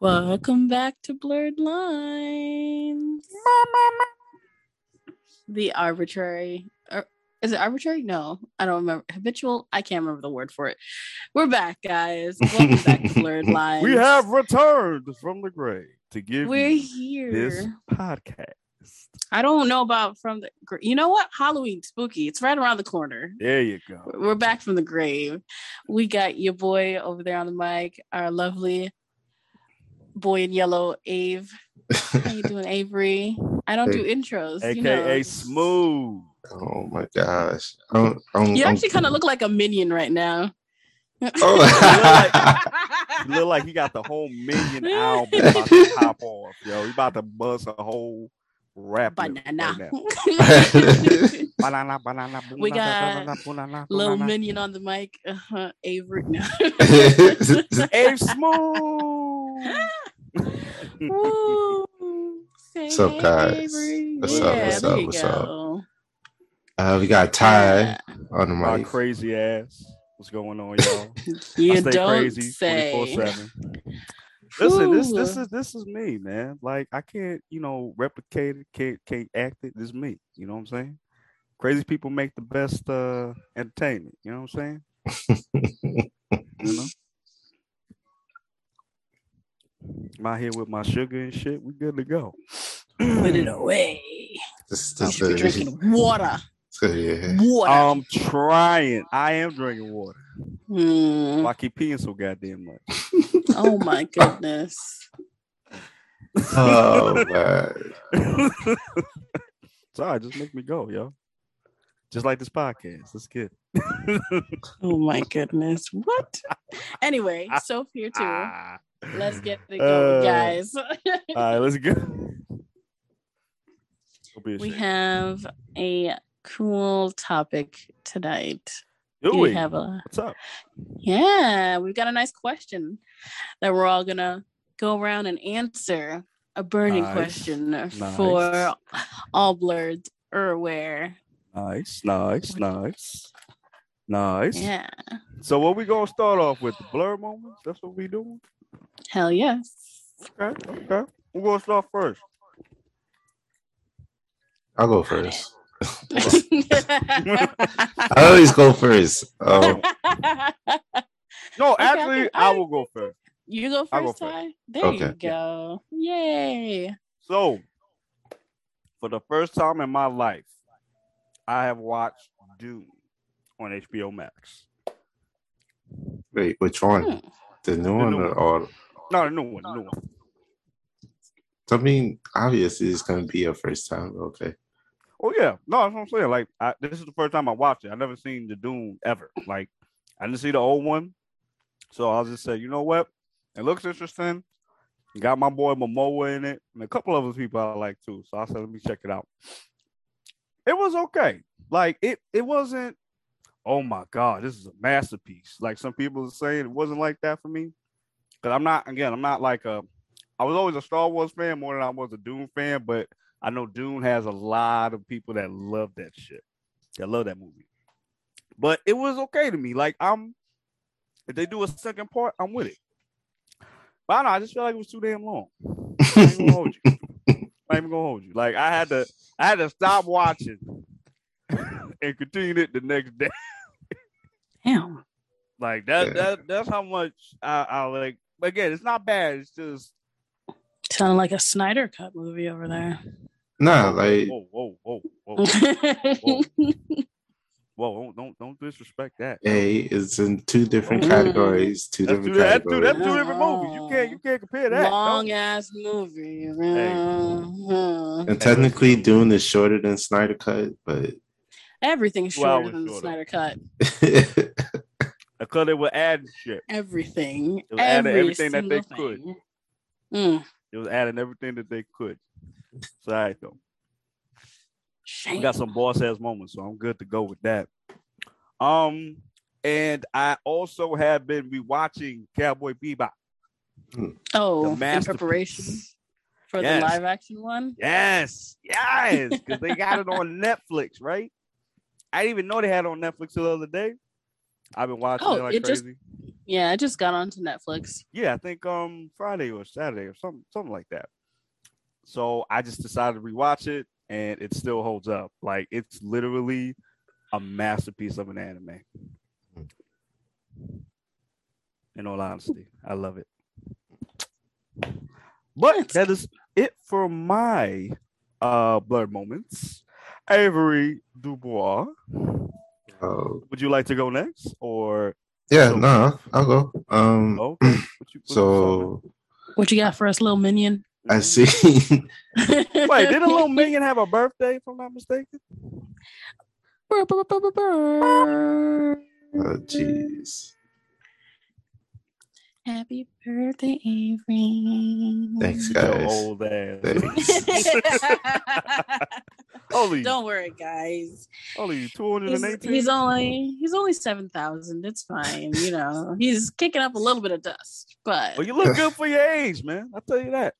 Welcome back to Blurred Lines. The arbitrary, or is it arbitrary? No, I don't remember. Habitual. I can't remember the word for it. We're back, guys. Welcome back to Blurred Lines. We have returned from the grave to give We're you here. this podcast. I don't know about from the. You know what? Halloween, spooky. It's right around the corner. There you go. We're back from the grave. We got your boy over there on the mic, our lovely boy in yellow, Ave. How you doing, Avery? I don't do intros. you know. AKA Smooth. Oh my gosh. I'm, I'm, You actually kind of look like a minion right now. Oh. You look like he got the whole Minion album about to pop off, yo. He about to bust a whole rap. Banana. right now. Banana, banana, We got banana, Little minion on the mic. Uh-huh. Avery. No. Hey, Smooth. Woo. What's up, guys? Avery. What's yeah, up, what's up, you what's up? uh, we got Ty Yeah. on the My mic. crazy ass. What's going on, y'all? You I stay don't crazy say. 24/7. Listen, this this is this is me, man. Like I can't, you know, replicate it, can't can't act it. This is me. You know what I'm saying? Crazy people make the best uh entertainment. You know what I'm saying? You know. I'm out here with my sugar and shit. We good to go. Put it away. This, You this, should be drinking water. yeah. Water. I'm trying. I am drinking water. Hmm. Why I keep peeing so goddamn much? Oh my goodness. Oh man. Sorry, just make me go, yo. Just like this podcast. Let's get. Oh my goodness. What? Anyway, Soph here too. Let's get it going, Uh, guys. All right, let's go. We have a cool topic tonight. Do we we? have a What's up? yeah, we've got a nice question that we're all gonna go around and answer. A burning Nice. question for all blurred or aware. Nice, nice, nice, nice. Yeah. So, what we gonna start off with? The blur moments. That's what we doing. Hell yes. Okay, okay. We're gonna start first. I'll go first. I always go first. Um, No, actually, okay, I alright. will go first. you go I'll go first, first. Ty. There Okay. you go. Yay. So, for the first time in my life, I have watched Dune on HBO Max. wait, which one? Hmm. The new The one new or, or No, the new one, the new one. I mean, obviously it's gonna be your first time. Okay. Oh yeah, no, that's what I'm saying. Like, I, this is the first time I watched it. I never seen the Dune ever. Like, I didn't see the old one, so I'll just say, you know what? It looks interesting. Got my boy Momoa in it, and a couple of other people I like too. So I said, let me check it out. It was okay. Like, it it wasn't. Oh my god, this is a masterpiece. Like some people are saying, it wasn't like that for me. Because I'm not. Again, I'm not like a. I was always a Star Wars fan more than I was a Dune fan, but I know Dune has a lot of people that love that shit. That love that movie. But it was okay to me. Like I'm if they do a second part, I'm with it. But I know, I just feel like it was too damn long. I ain't gonna hold you. I gonna hold you. Like I had to I had to stop watching and continue it the next day. Damn. Like that Yeah. that that's how much I, I like But again, it's not bad. It's just sounding like a Snyder cut movie over there. Nah, like whoa, whoa, whoa, whoa, whoa. Whoa, don't don't don't disrespect that. A is in two different Mm. categories. Two That's different two, that's, two, that's two different movies. You can't you can't compare that. Long No. ass movie. Hey. And technically, Dune is shorter than Snyder Cut, but Everything's Two shorter hours than the shorter. Snyder cut. Because they were adding shit. Everything. It was adding Every everything that they single could. Mm, It was adding everything that they could. So all right though. We got some boss ass moments, so I'm good to go with that. Um, and I also have been rewatching Cowboy Bebop. oh, the in preparation for Yes. the live action one. Yes, yes, because they got it on Netflix, right? I didn't even know they had it on Netflix the other day. I've been watching Oh, it like it just- crazy. Yeah, I just got onto Netflix. Yeah, I think um Friday or Saturday or something something like that. So I just decided to rewatch it, and it still holds up. Like it's literally a masterpiece of an anime. In all honesty, I love it. But that is it for my uh blood moments. Avery Dubois. Oh, Would you like to go next, or yeah, So- no, I'll go. Um, okay? What you- what so What you got for us, little minion? I see. Wait, did a little minion have a birthday? If I'm not mistaken. Oh, jeez. Happy birthday, Avery. Thanks, guys. Thanks. only, Don't worry, guys. only He's, 218. he's only he's only seven thousand. It's fine, you know. He's kicking up a little bit of dust, but Well, you look good for your age, man. I'll tell you that.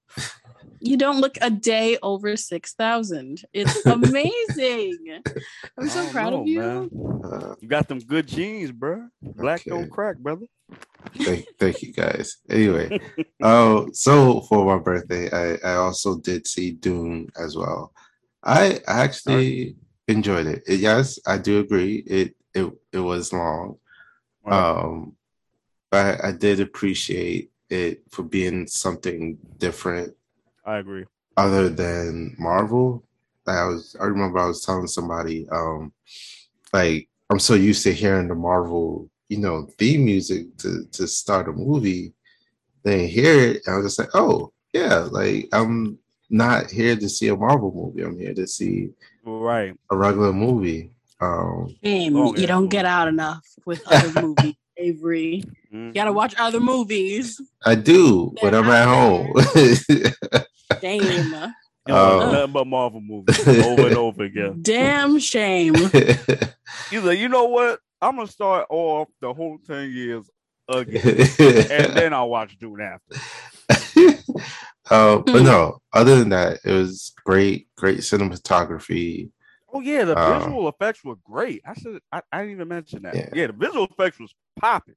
you don't look a day over six thousand. It's amazing. I'm so proud know, of you. man. Uh, You got them good genes, bro. Black Okay. don't crack, brother. thank, thank you guys. Anyway, oh, so for my birthday, I, I also did see Dune as well. I I actually enjoyed it. It- Yes, I do agree. It it it was long. Um, but I did appreciate it for being something different I agree. other than Marvel. I was I remember I was telling somebody, um, like I'm so used to hearing the Marvel, you know, theme music to to start a movie. Then hear it, and I was just like, oh yeah, like I'm not here to see a Marvel movie. I'm here to see Right. a regular movie. Um, Shame Oh, you yeah. don't get out enough with other movies, Avery. Mhm. You gotta watch other movies. I do when I'm at home. Shame. You know, Oh. nothing but Marvel movies over and over again. Damn shame. He's like, you know what? I'm gonna start off the whole ten years again, and then I'll watch Dune after. Uh, but Hmm. no, other than that, it was great, great cinematography. Oh yeah, the Uh, visual effects were great. I should I, I didn't even mention that. Yeah. Yeah, the visual effects was popping.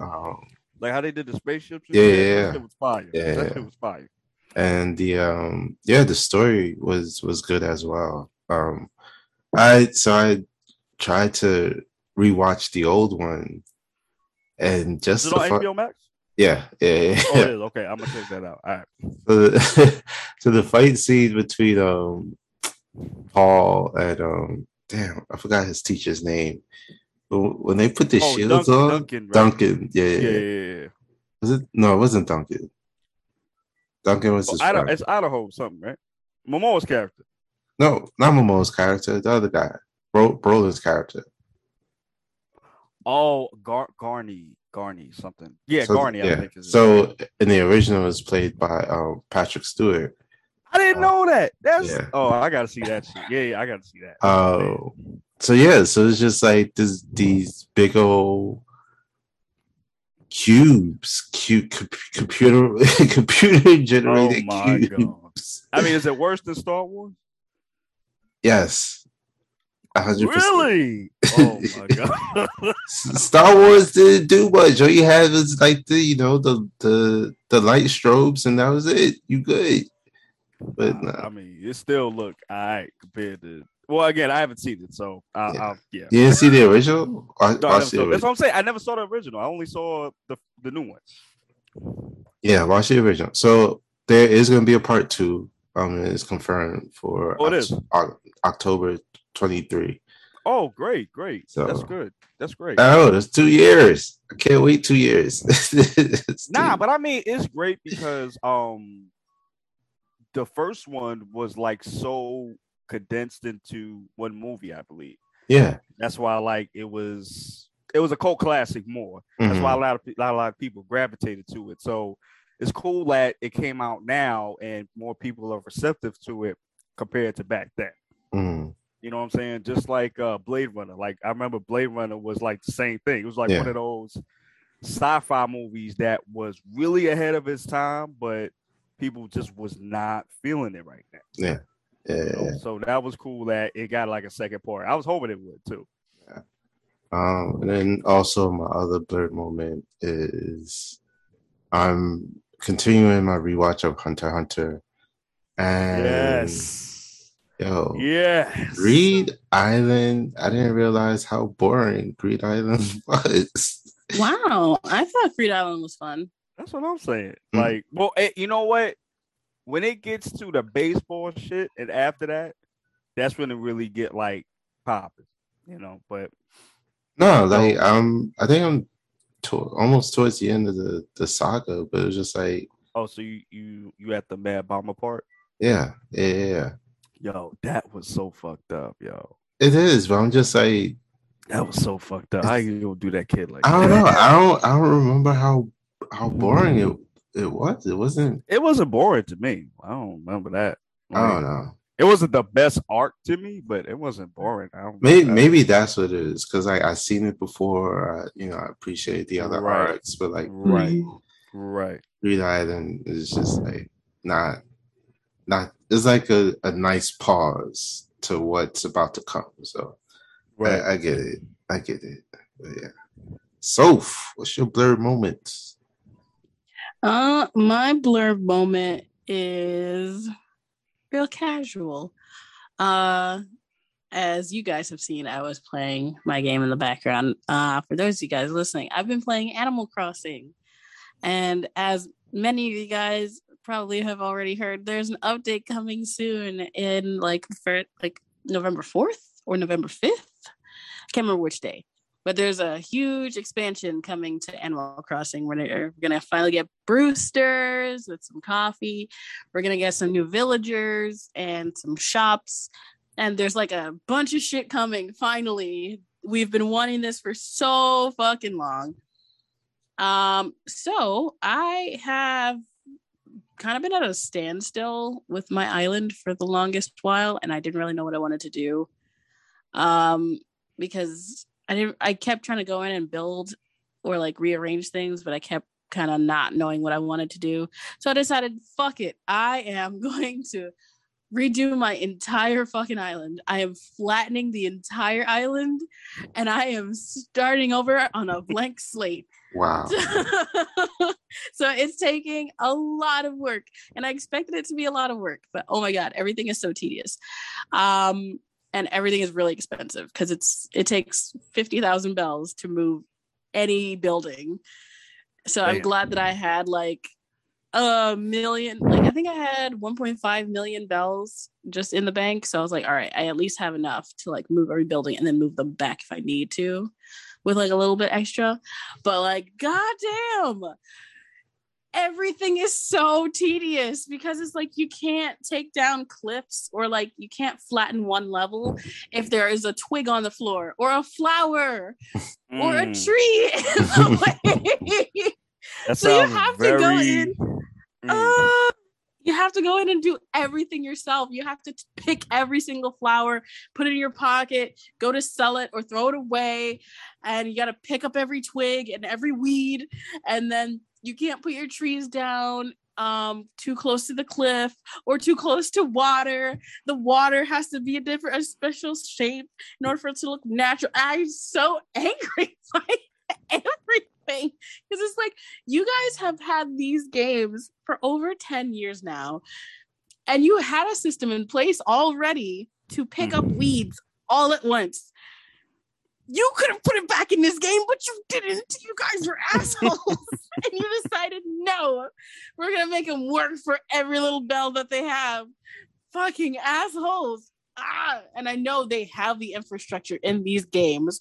Um, Like how they did the spaceships. Yeah, yeah, shit was fire. Yeah, that shit was fire. and the um yeah the story was was good as well um i so i tried to rewatch the old one and just Is it on HBO Max? Yeah yeah, yeah. Oh, it is. Okay, I'm gonna check that out. All right. so, the, so the fight scene between um paul and um damn i forgot his teacher's name but when they put the Oh, shields Duncan, on Duncan, right? duncan yeah, yeah, Yeah, yeah. yeah, was it no it wasn't duncan duncan was Oh, his Idaho, it's Idaho something, right? Momoa's character. No, not Momoa's character. The other guy, Bro- Brolin's character. Oh, Gar- Gurney, Gurney, something. Yeah, So, Gurney. I think is So name. in the original, it was played by um, Patrick Stewart. I didn't uh, know that. That's yeah. oh, I gotta see that shit. Yeah, yeah, I gotta see that. Oh, so yeah, so it's just like this these big old cubes, cube computer computer generated Oh my God. cubes. I mean, is it worse than Star Wars? yes, a hundred percent. Really? Oh my god. Star Wars didn't do much. All you had was like the you know the the the light strobes, and that was it. You good. But Nah. I mean, it still look all right compared to. Well, again, I haven't seen it, so I, Yeah. I'll, yeah. You didn't see the original? I, No, I never watch the saw, that's what I'm saying. I never saw the original. I only saw the the new one. Yeah, watch the original. So there is going to be a part two. Um, it's confirmed for Oh, it? Oct- October twenty three. Oh, great, great. So, That's good. That's great. Oh, that's two years. I can't wait two years. Nah, two- but I mean, it's great because um, the first one was like so condensed into one movie, I believe. yeah, That's why, like, it was it was a cult classic more. That's Mhm. why a lot of a lot, a lot of people gravitated to it. So it's cool that it came out now and more people are receptive to it compared to back then. Mhm. You know what I'm saying? Just like uh, Blade Runner. Like I remember Blade Runner was like the same thing. It was like Yeah. one of those sci-fi movies that was really ahead of its time, but people just was not feeling it right now. yeah, you know? yeah. So that was cool that it got like a second part. I was hoping it would too. Um, and then also my other blurred moment is I'm continuing my rewatch of Hunter Hunter. And yes. Yo, yes. Greed Island. I didn't realize how boring Greed Island was. Wow, I thought Greed Island was fun. That's what I'm saying. Mm. Like, well, it, you know what? When it gets to the baseball shit, and after that, that's when it really get like popping. You know, but no, like um, I think I'm to- almost towards the end of the the saga, but it was just like, oh, so you you you at the Mad Bomber part? Yeah, yeah, yeah. Yo, that was so fucked up, yo. It is, but I'm just like, that was so fucked up. How you gonna do that kid like? I don't that? know. I don't. I don't remember how how boring it it was. It wasn't. It wasn't boring to me. I don't remember that. Like, I don't know. It wasn't the best arc to me, but it wasn't boring. I don't maybe maybe that's what it is because I I seen it before. I, you know, I appreciate the other right. arcs, but like right, right, Greed Island is just like not not. It's like a, a nice pause to what's about to come. So right. I, I get it. I get it. But yeah. Soph, what's your blurred moment? Uh, my blurred moment is real casual. Uh, as you guys have seen, I was playing my game in the background. Uh, for those of you guys listening, I've been playing Animal Crossing, and as many of you guys probably have already heard, there's an update coming soon in like for like November fourth or November fifth. I can't remember which day but there's a huge expansion coming to Animal Crossing. We're gonna finally get Brewsters with some coffee. We're gonna get some new villagers and some shops. And there's like a bunch of shit coming. Finally, we've been wanting this for so fucking long. Um, so I have kind of been at a standstill with my island for the longest while, and I didn't really know what I wanted to do. Um, because I didn't I kept trying to go in and build or like rearrange things, but I kept kind of not knowing what I wanted to do. So I decided, fuck it. I am going to redo my entire fucking island. I am flattening the entire island and I am starting over on a blank slate. Wow. so it's taking a lot of work and I expected it to be a lot of work, but oh my god, everything is so tedious. Um and everything is really expensive because it's it takes 50,000 bells to move any building. So Damn. I'm glad that I had like a million like I think I had 1.5 million bells just in the bank. So I was like, all right, I at least have enough to like move every building and then move them back if I need to with like a little bit extra. But like, goddamn, everything is so tedious because it's like you can't take down cliffs or like you can't flatten one level if there is a twig on the floor or a flower mm. or a mm. tree in the way. That so you have to go in. Mm. Uh, you have to go in and do everything yourself. You have to t- pick every single flower, put it in your pocket, go to sell it or throw it away. And you got to pick up every twig and every weed. And then you can't put your trees down um too close to the cliff or too close to water the water has to be a different a special shape in order for it to look natural i'm so angry by everything because it's like you guys have had these games for over 10 years now and you had a system in place already to pick up mm-hmm. weeds all at once you could have put it back in this game, but you didn't. You guys were assholes. and you decided, no, we're going to make them work for every little bell that they have. Fucking assholes. Ah, and I know they have the infrastructure in these games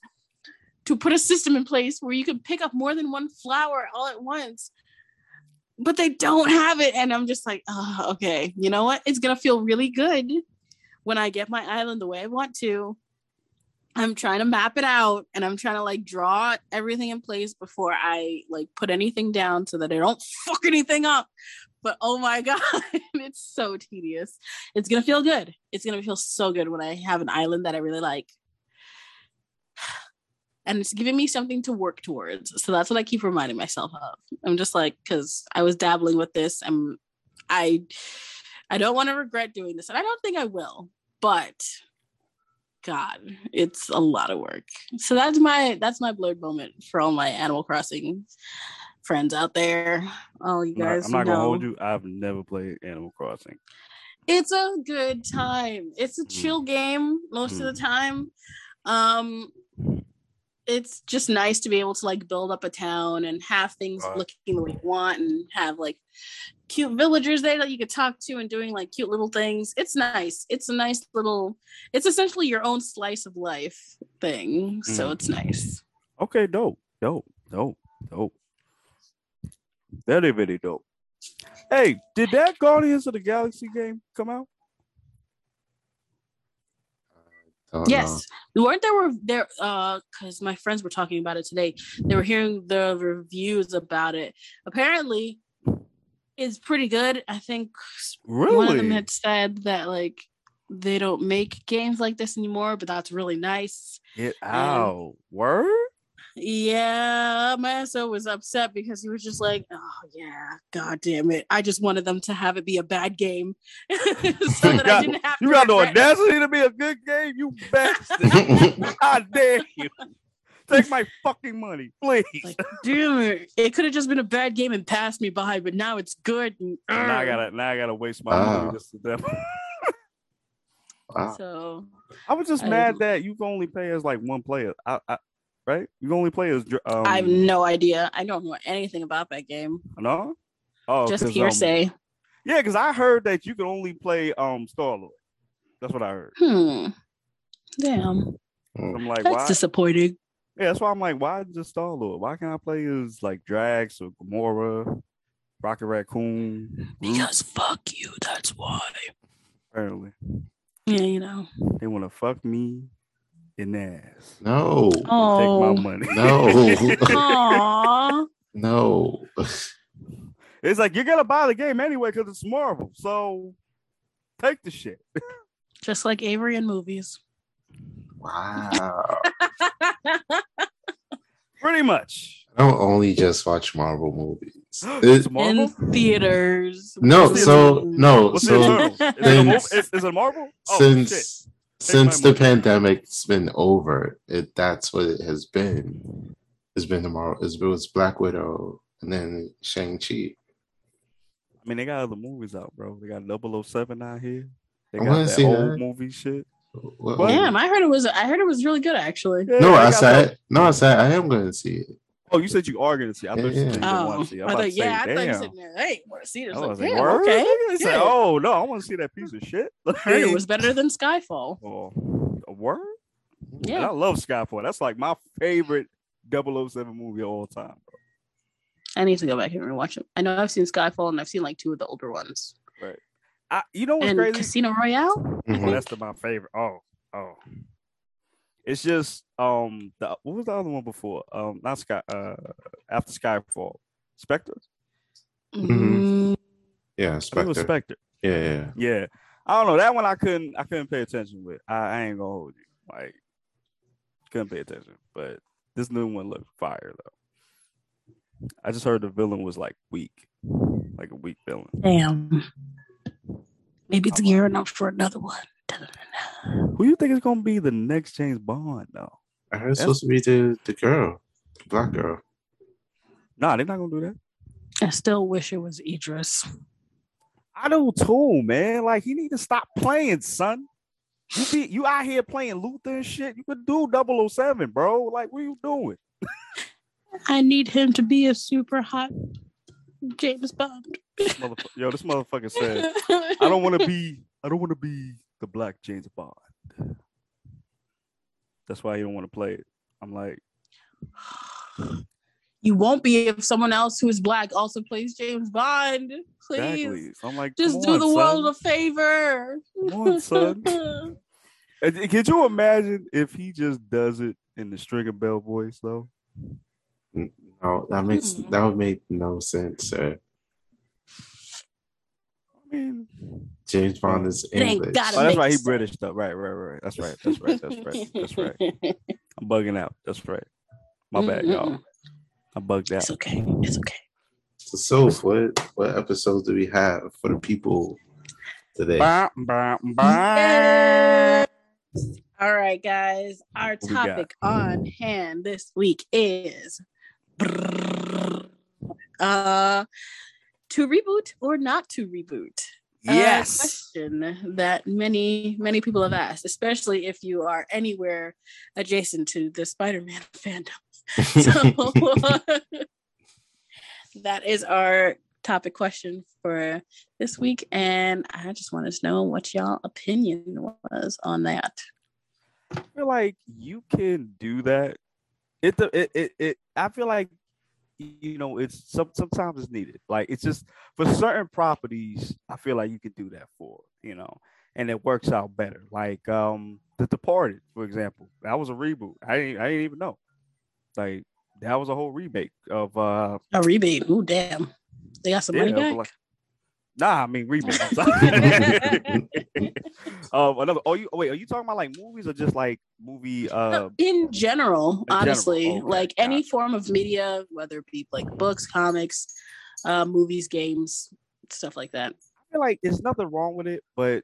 to put a system in place where you can pick up more than one flower all at once. But they don't have it. And I'm just like, oh, okay, you know what? It's to feel really good when I get my island the way I want to I'm trying to map it out and I'm trying to like draw everything in place before I like put anything down so that I don't fuck anything up. But oh my god, it's so tedious. It's gonna feel good. It's gonna feel so good when I have an island that I really like. And it's giving me something to work towards. So that's what I keep reminding myself of. I'm just like, because I was dabbling with this. I'm I I don't want to regret doing this. And I don't think I will, but God, it's a lot of work. So that's my that's my blurred moment for all my Animal Crossing friends out there. All you guys, I'm not, I'm not know. gonna hold you. I've never played Animal Crossing. It's a good time. It's a Mm. chill game most of the time. Um it's just nice to be able to like build up a town and have things Right. looking the way you want and have like cute villagers there that you could talk to and doing like cute little things. It's nice. It's a nice little it's essentially your own slice of life thing. So Mm. it's nice. Okay, dope, dope, dope, dope. Very, very dope. Hey, did that Guardians of the Galaxy game come out? Don't Yes. Weren't there were there uh because my friends were talking about it today. They were hearing the reviews about it. Apparently it's pretty good. I think one of them had said that like they don't make games like this anymore, but that's really nice. Get out. Word? Yeah, my SO was upset because he was just like, "Oh yeah, god damn it! I just wanted them to have it be a bad game, so that I got- didn't have You to got the audacity to be a good game, you bastard. know. How dare you? Take my fucking money, please. Like, damn it! It could have just been a bad game and passed me by, but now it's good. And, now I gotta now I gotta waste my Ah. money just to death. wow. So I was just I- mad that you can only pay as like one player. I, I, right? You can only play as um, I have no idea. I don't know anything about that game. no. Oh, just 'cause, um, hearsay. yeah, because I heard that you can only play um Star Lord. That's what I heard. Hmm. Damn. I'm like, That's why? disappointing. Yeah, that's why I'm like, why just Star Lord? Why can't I play as like Drax or Gamora, Rocket Raccoon? Groot? Because fuck you. That's why. apparently Yeah, you know. they want to fuck me in the ass. No. Oh. Take my oh. money. No. No. it's like you're gonna buy the game anyway because it's Marvel. So take the shit. Just like Avery in movies. Wow. Pretty much. I don't only just watch Marvel movies. It's It- Marvel. In theaters. no, so no, What's so Is it, a since- is, is it Marvel? Oh, since shit. Since the money. pandemic's been over, it that's what it has been. It's been the tomorrow. It was Black Widow and then Shang Chi. I mean, they got other movies out, bro. They got 007 out here. They I got wanna that see old that. movie shit. What- What? Damn, I heard it was I heard it was really good actually. Yeah, No, I got said no. I said I am going to see it. Oh, you said you are gonna see. I thought you said you Oh, want to see. I I'm about thought, to say, yeah, I thought you said, hey, want to see it? I I was like, like, okay. Said, oh no, I want to see that piece of shit. Heard it was better than Skyfall. Oh, a word? And Yeah. I love Skyfall. That's like my favorite 007 movie of all time. Bro. I need to go back and rewatch it. I know I've seen Skyfall and I've seen like two of the older ones. Right. I, you know what's and crazy? Casino Royale? Oh, that's the, my favorite. Oh, oh. It's just um the what was the other one before? Um not Sky uh after Skyfall. Spectre? Mhm. Mm, Yeah, I think it was Spectre. Spectre. Yeah, yeah. Yeah. I don't know. That one I couldn't I couldn't pay attention with. I, I ain't gonna hold you. Like couldn't pay attention. But this new one looked fire though. I just heard the villain was like weak. Like a weak villain. damn. Maybe it's gearing up for another one. Who you think is gonna be the next James Bond though? I heard it's supposed to be the the girl, the black mm-hmm. girl. Nah, they're not gonna do that. I still wish it was Idris. I do too, man. Like he need to stop playing, son. You be you out here playing Luther and shit. You could do 007, bro. Like what are you doing? I need him to be a super hot James Bond. Motherf- Yo, this motherfucker said, I don't want to be I don't want to be the black James Bond. That's why he don't want to play it. I'm like, You won't be if someone else who is black also plays James Bond. Please. exactly. So I'm like, Just do on, the world a favor. Come on, son. And Could you imagine if he just does it in the Stringer Bell voice though? No, that makes Hmm. that would make no sense, sir. I mean, James Bond is English. oh, that's make right. He. British though. Right, right, right. That's right. That's right. That's right. That's right. I'm bugging out. That's right. My bad, y'all. I bugged out. It's okay. It's okay. So, Soph, what what episodes do we have for the people today? Bah, bah, bah. All right, guys. Our topic on hand this week is uh to reboot or not to reboot. Yes. question that many many people have asked, especially if you are anywhere adjacent to the Spider-Man fandom. So that is our topic question for this week, and I just wanted to know what y'all opinion was on that. I feel like you can do that. It, it, it, it I feel like you know it's some, sometimes it's needed. Like it's just for certain properties, I feel like you can do that for you know, and it works out better. Like um, The Departed, for example, that was a reboot. I didn't, I didn't even know. Like that was a whole remake of uh a remake. Ooh, damn! They got some yeah, money back. Like, Nah, I mean remake. um, another. Oh, you oh, wait. Are you talking about like movies or just like movie? Uh, in general, in honestly, general. Okay. like any form of media, whether it be like books, comics, uh, movies, games, stuff like that. I feel like there's nothing wrong with it, but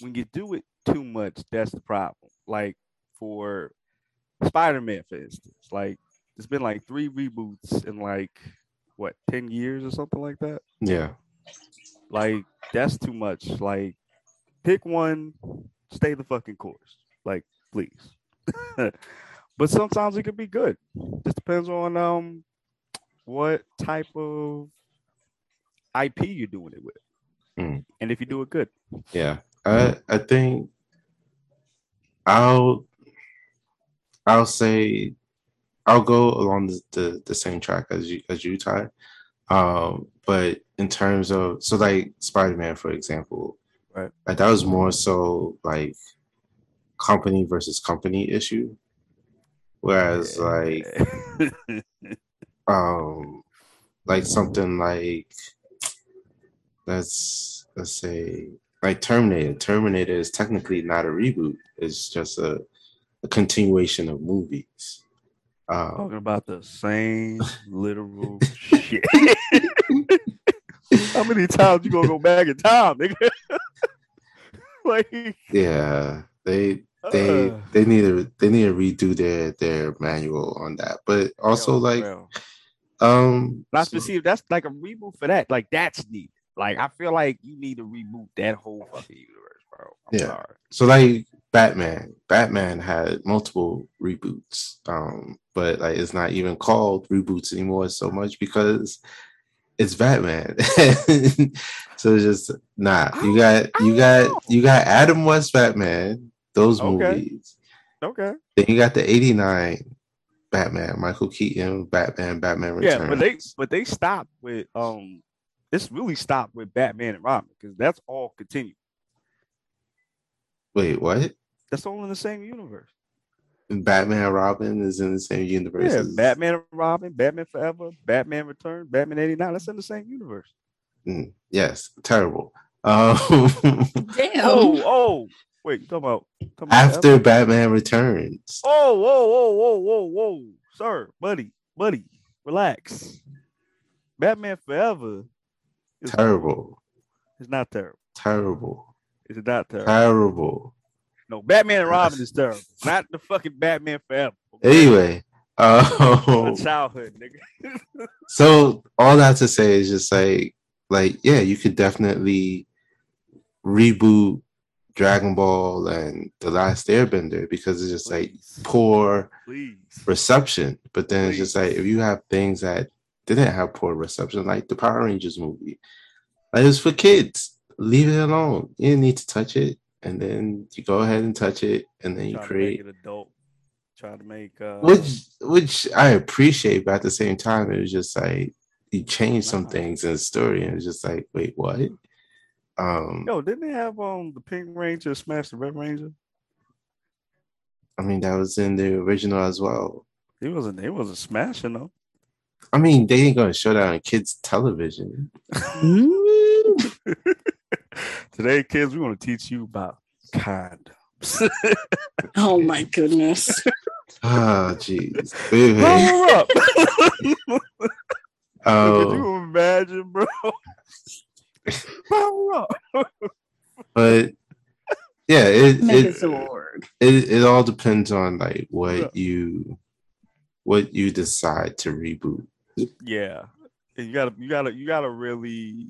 when you do it too much, that's the problem. Like for Spider-Man, for instance, like it's been like three reboots in like what ten years or something like that. Yeah. Like that's too much. Like pick one, stay the fucking course. Like please. but sometimes it could be good. Just depends on um what type of IP you're doing it with. Mm. And if you do it good. Yeah. I I think I'll I'll say I'll go along the, the, the same track as you as you Ty. Um, but in terms of so like Spider-Man, for example, right? Like that was more so like company versus company issue. Whereas like um like something like let's let's say like Terminator. Terminator is technically not a reboot. It's just a, a continuation of movies. Um, Talking about the same literal shit. How many times you gonna go back in time, nigga? like, yeah, they they uh, they need to they need to redo their their manual on that. But also like, um, not to see that's like a reboot for that. Like that's needed. Like I feel like you need to reboot that whole fucking universe, bro. I'm yeah. Sorry. So like Batman, Batman had multiple reboots, um, but like it's not even called reboots anymore so much because it's Batman. so it's just nah. You got you got you got Adam West Batman, those okay. movies. Okay. Then you got the 89 Batman, Michael Keaton, Batman, Batman Returns. Yeah, but they but they stopped with um this really stopped with Batman and Robin because that's all continued. Wait, what? That's all in the same universe. Batman and Robin is in the same universe. Yeah, Batman and Robin, Batman Forever, Batman Return, Batman 89. That's in the same universe. Mm, yes, terrible. Um, Damn. Oh, oh. Wait, you talking about, talking about after Batman Returns? Oh, whoa, whoa, whoa, whoa, whoa, sir, buddy, buddy, relax. Batman Forever terrible. It's not terrible. Terrible. It's not terrible. Terrible. No, Batman and Robin is terrible. Not the fucking Batman forever. Anyway, um, childhood, nigga. so all that to say is just like, like, yeah, you could definitely reboot Dragon Ball and The Last Airbender because it's just Please. like poor Please. reception. But then Please. it's just like if you have things that didn't have poor reception, like the Power Rangers movie, like it's for kids. Leave it alone. You didn't need to touch it and then you go ahead and touch it, and then you create an adult. Try to make uh, which which I appreciate, but at the same time, it was just like you changed some things in the story, and it's just like, wait, what? Um, Yo, didn't they have um the Pink Ranger smash the Red Ranger? I mean, that was in the original as well. He wasn't. He wasn't smashing though. I mean, they ain't gonna show that on kids' television. Today, kids, we want to teach you about condoms. oh my goodness. Ah, oh, jeez. Power up. oh. Could you imagine, bro? Power up. but yeah, it, Megazord. Spielberg. It it all depends on like what yeah. you what you decide to reboot. Yeah, and you gotta you gotta you gotta really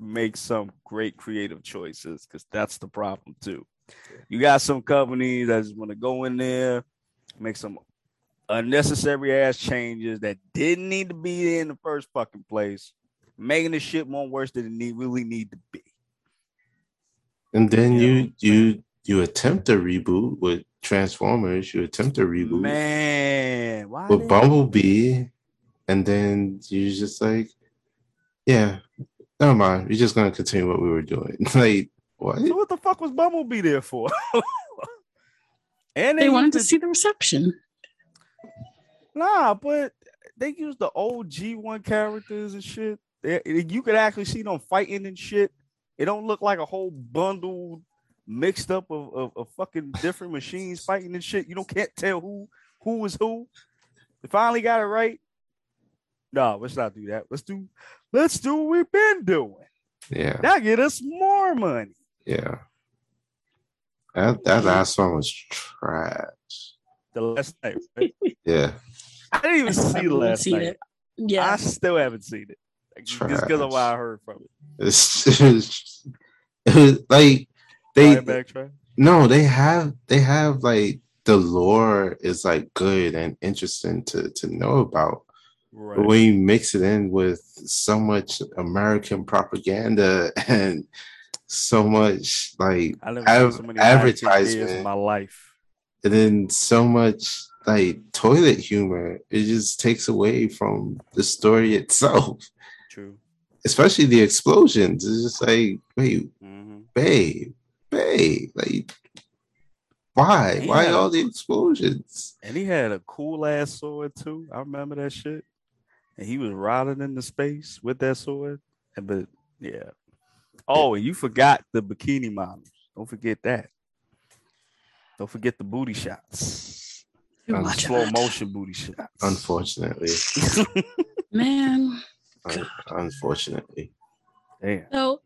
make some great creative choices because that's the problem too. You got some companies that just want to go in there, make some unnecessary ass changes that didn't need to be in the first fucking place, making the shit more worse than it need, really need to be. And then you you you, you attempt a reboot with Transformers. You attempt a reboot, man. Why with Bumblebee, and then you're just like, yeah, never mind. We're just gonna continue what we were doing. like, what? So what the fuck was Bumblebee there for? and they, they wanted to see the reception. Nah, but they used the old G1 characters and shit. They, you could actually see them fighting and shit. It don't look like a whole bundle mixed up of, of, of fucking different machines fighting and shit. You don't can't tell who who is who. They finally got it right. No, let's not do that. Let's do let's do what we've been doing. Yeah. That get us more money. Yeah. That that last one was trash. The Last Knight, right? yeah. I didn't even see the Last Knight. It. Yeah. I still haven't seen it. Just because of what I heard from it. It's, it's, it's like they no, they have they have like the lore is like good and interesting to to know about. Right. When you mix it in with so much American propaganda and so much like av- so advertisement in my life, and then so much like toilet humor, it just takes away from the story itself. True. Especially the explosions. It's just like, wait, mm-hmm. babe, babe, like why? Why all the explosions? And he had a cool ass sword too. I remember that shit. And he was riding into space with that sword. And but yeah. Oh, and you forgot the bikini models. Don't forget that. Don't forget the booty shots. slow motion booty shots. Unfortunately. Man. unfortunately. Damn. So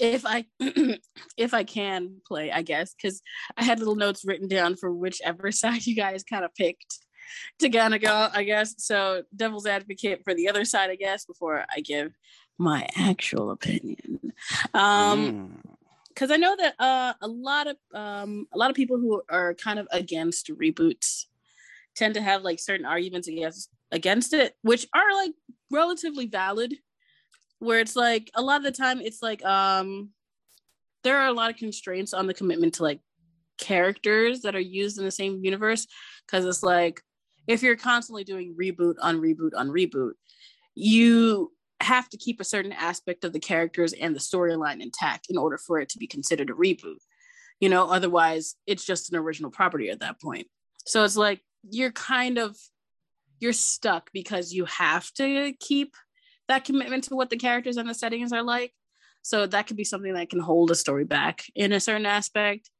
if I if I can play, I guess, because I had little notes written down for whichever side you guys kind of picked to kind of go, I guess. So devil's advocate for the other side, I guess, before I give my actual opinion. Um because mm. I know that uh, a lot of um, a lot of people who are kind of against reboots tend to have like certain arguments against against it, which are like relatively valid where it's like a lot of the time it's like um there are a lot of constraints on the commitment to like characters that are used in the same universe because it's like if you're constantly doing reboot on reboot on reboot you have to keep a certain aspect of the characters and the storyline intact in order for it to be considered a reboot you know otherwise it's just an original property at that point so it's like you're kind of you're stuck because you have to keep that commitment to what the characters and the settings are like. So that could be something that can hold a story back in a certain aspect.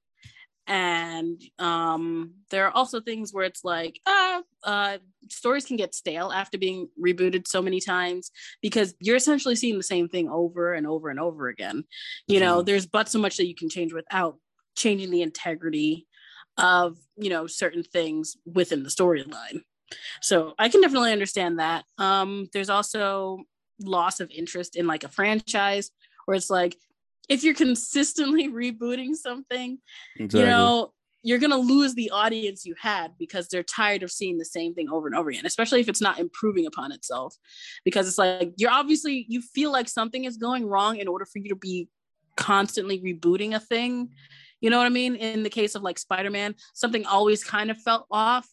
And um, there are also things where it's like, ah, uh, stories can get stale after being rebooted so many times because you're essentially seeing the same thing over and over and over again. You mm-hmm. know, there's but so much that you can change without changing the integrity of you know certain things within the storyline so i can definitely understand that um there's also loss of interest in like a franchise where it's like if you're consistently rebooting something exactly. you know you're going to lose the audience you had because they're tired of seeing the same thing over and over again especially if it's not improving upon itself. Because it's like you're obviously you feel like something is going wrong in order for you to be constantly rebooting a thing. You know what i mean? In the case of like spider-man something always kind of felt off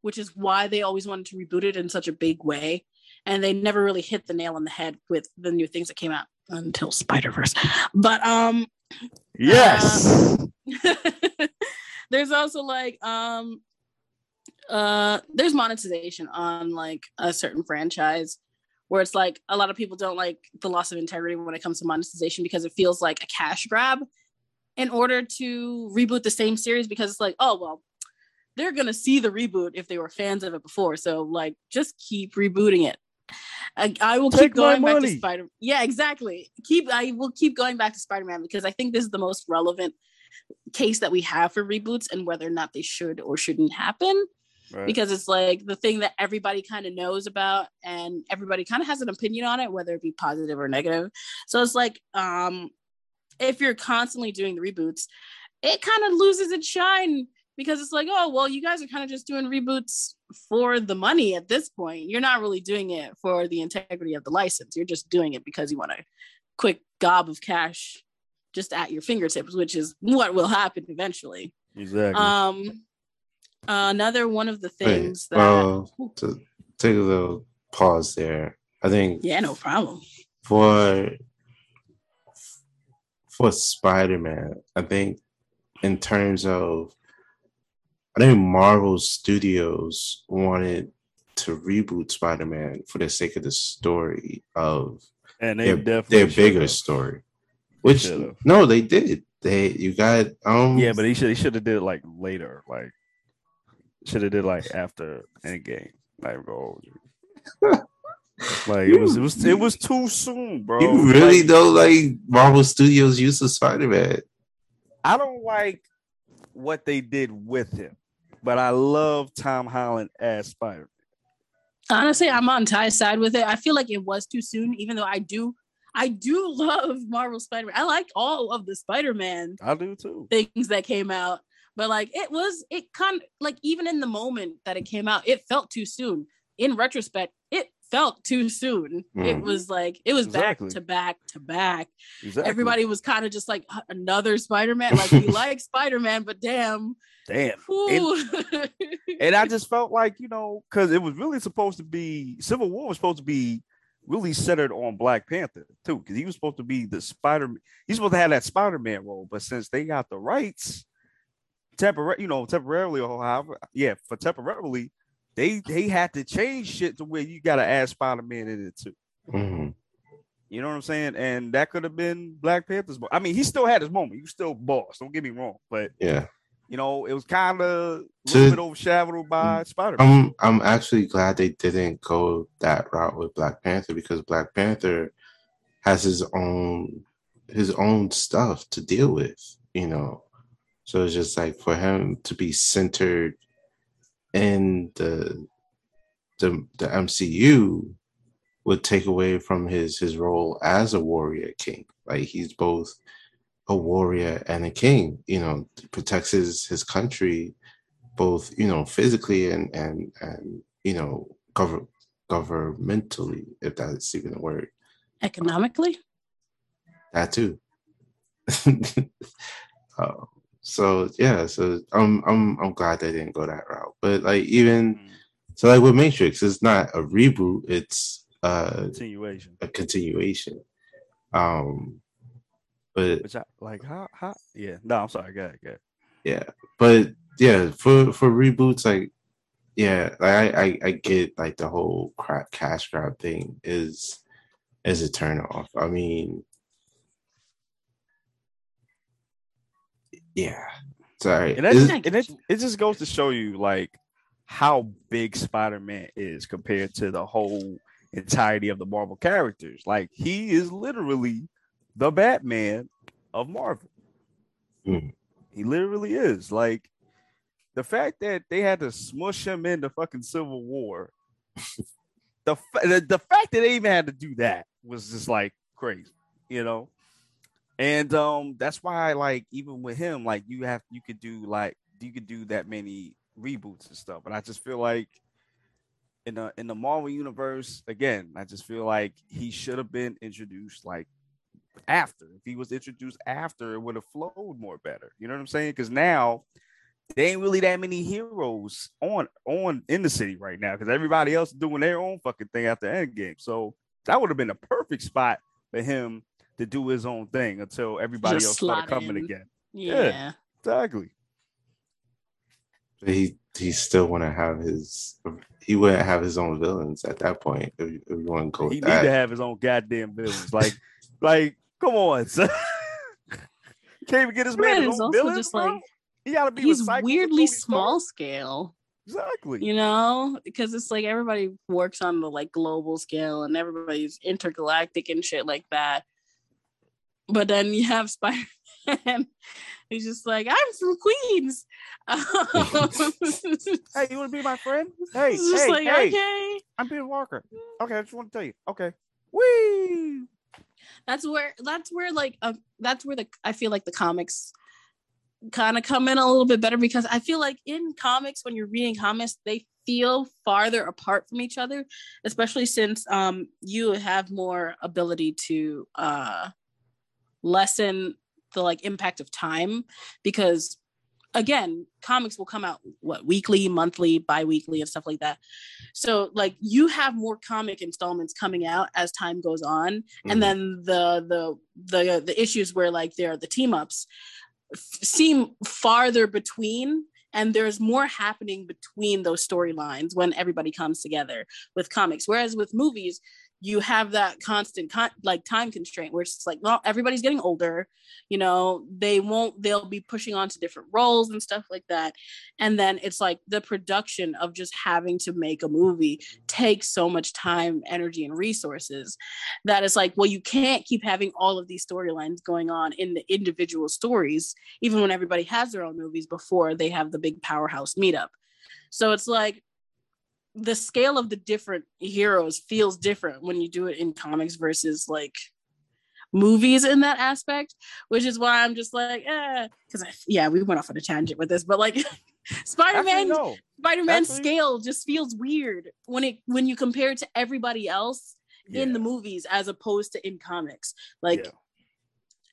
which is why they always wanted to reboot it in such a big way. And they never really hit the nail on the head with the new things that came out until Spider Verse. But um, yes, uh, there's also like um, uh, there's monetization on like a certain franchise where it's like a lot of people don't like the loss of integrity when it comes to monetization because it feels like a cash grab in order to reboot the same series because it's like oh well they're gonna see the reboot if they were fans of it before. So like just keep rebooting it I, I will Take keep going back to Spider. Yeah, exactly. Keep I will keep going back to Spider Man because I think this is the most relevant case that we have for reboots and whether or not they should or shouldn't happen. Right. Because it's like the thing that everybody kind of knows about and everybody kind of has an opinion on it, whether it be positive or negative. So it's like, um, if you're constantly doing the reboots, it kind of loses its shine because it's like, oh, well, you guys are kind of just doing reboots for the money at this point. You're not really doing it for the integrity of the license. You're just doing it because you want a quick gob of cash just at your fingertips, which is what will happen eventually. Exactly. Um, another one of the things Wait, that to take a little pause there. I think yeah, no problem. For for Spider Man, I think in terms of I think Marvel Studios wanted to reboot Spider Man for the sake of the story of and they their, their bigger story. Which no, they did. They you got um yeah, but he should he should have did it like later, like should have did like after Endgame. Like go. like it was it was it was too soon, bro. You really like, don't like Marvel Studios use of Spider Man. I don't like what they did with him but I love Tom Holland as Spider. Honestly, I'm on Ty's side with it. I feel like it was too soon, even though I do, I do love Marvel Spider. Man. I like all of the Spider Man. I do too. Things that came out, but like it was, it kind of like even in the moment that it came out, it felt too soon. In retrospect, it felt too soon. Mm. It was like it was exactly. back to back to back. Exactly. Everybody was kind of just like another Spider Man. Like we like Spider Man, but damn, damn. And, and, I just felt like you know because it was really supposed to be Civil War was supposed to be really centered on Black Panther too because he was supposed to be the Spider. Man. He's supposed to have that Spider Man role, but since they got the rights temporary, you know, temporarily or however, yeah, for temporarily they they had to change shit to where you got to add Spider Man in it too. Mm-hmm. You know what I'm saying? And that could have been Black Panther's. I mean, he still had his moment. You still boss. Don't get me wrong, but yeah, you know, it was kind of a little bit overshadowed by mm. Spider Man. I'm I'm actually glad they didn't go that route with Black Panther because Black Panther has his own his own stuff to deal with. You know, so it's just like for him to be centered in the the the MCU would take away from his his role as a warrior king. Like he's both a warrior and a king. You know, protects his his country both you know physically and and and you know govern governmentally if that's even a word economically that too uh, so yeah, so I'm I'm I'm glad they didn't go that route. But like even mm. so, like with Matrix, it's not a reboot; it's a continuation. A continuation. Um, but Which I, like how how yeah no I'm sorry go ahead, go ahead. yeah but yeah for for reboots like yeah like I, I I get like the whole crap cash grab thing is is a turn off. I mean yeah. Sorry. And, that's, and it, it just goes to show you like how big Spider-Man is compared to the whole entirety of the Marvel characters. Like he is literally the Batman of Marvel. Mm. He literally is. Like the fact that they had to smush him into fucking Civil War. the, the the fact that they even had to do that was just like crazy, you know. And um, that's why I like even with him, like you have you could do like you could do that many reboots and stuff. But I just feel like in the in the Marvel universe, again, I just feel like he should have been introduced like after. If he was introduced after, it would have flowed more better. You know what I'm saying? Because now there ain't really that many heroes on on in the city right now because everybody else is doing their own fucking thing after Endgame. So that would have been a perfect spot for him to do his own thing until everybody Just else started coming in. again. Yeah. yeah, exactly. He he still want to have his. He wouldn't have his own villains at that point. If, if you want to go, he need to have his own goddamn villains. Like, like, come on, son. Can't even get his man, his own villains, just bro? Like, he gotta be. He's weirdly small scale. Exactly. You know, because it's like everybody works on the like global scale and everybody's intergalactic and shit like that. But then you have Spider Man. he's just like, I'm from Queens. hey, you want to be my friend? Hey, It's just hey, like, hey, okay. I'm Peter Walker. Okay, I just want to tell you. Okay, wee. That's where that's where like uh, that's where the I feel like the comics kind of come in a little bit better because I feel like in comics when you're reading comics they feel farther apart from each other especially since um you have more ability to uh lessen the like impact of time because again comics will come out what weekly monthly bi-weekly and stuff like that so like you have more comic installments coming out as time goes on Mhm. and then the the the the issues where like there are the team ups f- seem farther between and there's more happening between those storylines when everybody comes together with comics whereas with movies you have that constant con- like time constraint where it's like well everybody's getting older you know they won't they'll be pushing on to different roles and stuff like that. And then it's like the production of just having to make a movie takes so much time energy and resources that it's like well you can't keep having all of these storylines going on in the individual stories even when everybody has their own movies before they have the big powerhouse meetup. So it's like the scale of the different heroes feels different when you do it in comics versus like movies in that aspect which is why i'm just like eh because yeah we went off on a tangent with this but like spider-man Actually, no. spider-man's actually- scale just feels weird when it when you compare it to everybody else in the movies as opposed to in comics like Yeah.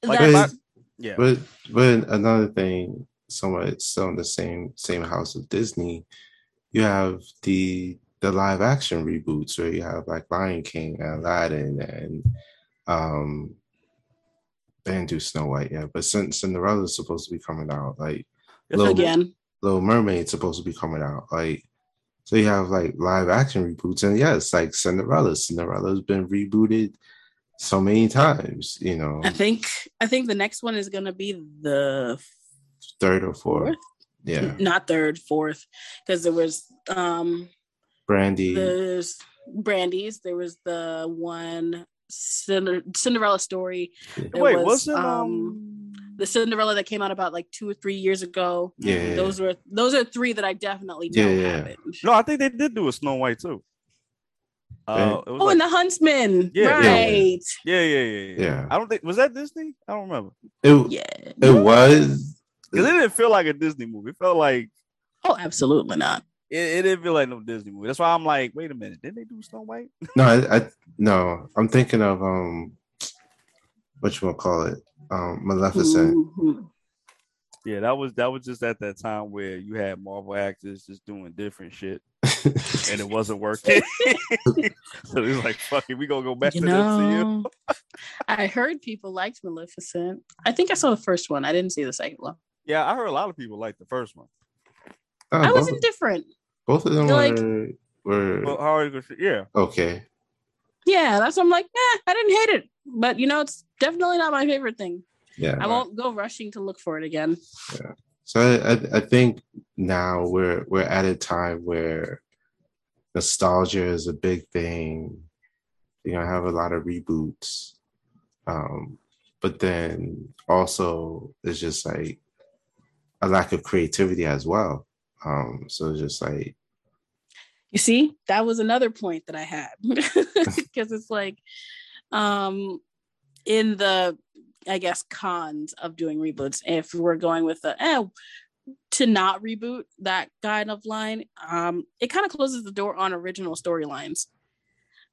Like, But- Yeah. But but another thing, somewhat still in the same same house of Disney, you have the the live action reboots where you have like Lion King and Aladdin and um they didn't do Snow White yet, but since Cinderella is supposed to be coming out. Like Little- again Little Mermaid's supposed to be coming out. Like so you have like live action reboots and yes, like Cinderella. Cinderella's been rebooted so many times, you know, i think i think the next one is gonna be the third or fourth. fourth Yeah. not third fourth because there was um Brandy. there's brandy's there was the one Cinder- cinderella story there Wait, was, wasn't um, um, the cinderella that came out about like two or three years ago Yeah. those were those are three that i definitely know Yeah, yeah. haven't No, I think they did do a Snow White too. Uh, it was oh like, and the huntsman Yeah, yeah. right yeah, yeah, yeah, yeah. Yeah. I don't think was that Disney. I don't remember It, yeah, it was. Because it didn't feel like a Disney movie. It felt like oh absolutely not it, it didn't feel like no Disney movie. That's why I'm like, wait a minute, didn't they do Snow White? No, I, I no. I'm thinking of um, what you want to call it? Um, Maleficent. Mhm. Yeah, that was that was just at that time where you had Marvel actors just doing different shit and it wasn't working. so he's like, fuck it, we gonna go back you to the MCU. i heard people liked maleficent i think i saw the first one i didn't see the second one Yeah, I heard a lot of people like the first one. Oh, i both, was indifferent both of them like- were were But how are you gonna yeah, okay. yeah that's why i'm like eh, i didn't hate it but you know it's definitely not my favorite thing Yeah. i won't go rushing to look for it again Yeah. So I, I, I think now we're we're at a time where nostalgia is a big thing. You know, gonna have a lot of reboots. Um, but then also it's just like a lack of creativity as well. Um, so just like You see, that was another point that I had because it's like, um, in the, I guess, cons of doing reboots, if we're going with the, eh, to not reboot that kind of line, um, it kind of closes the door on original storylines.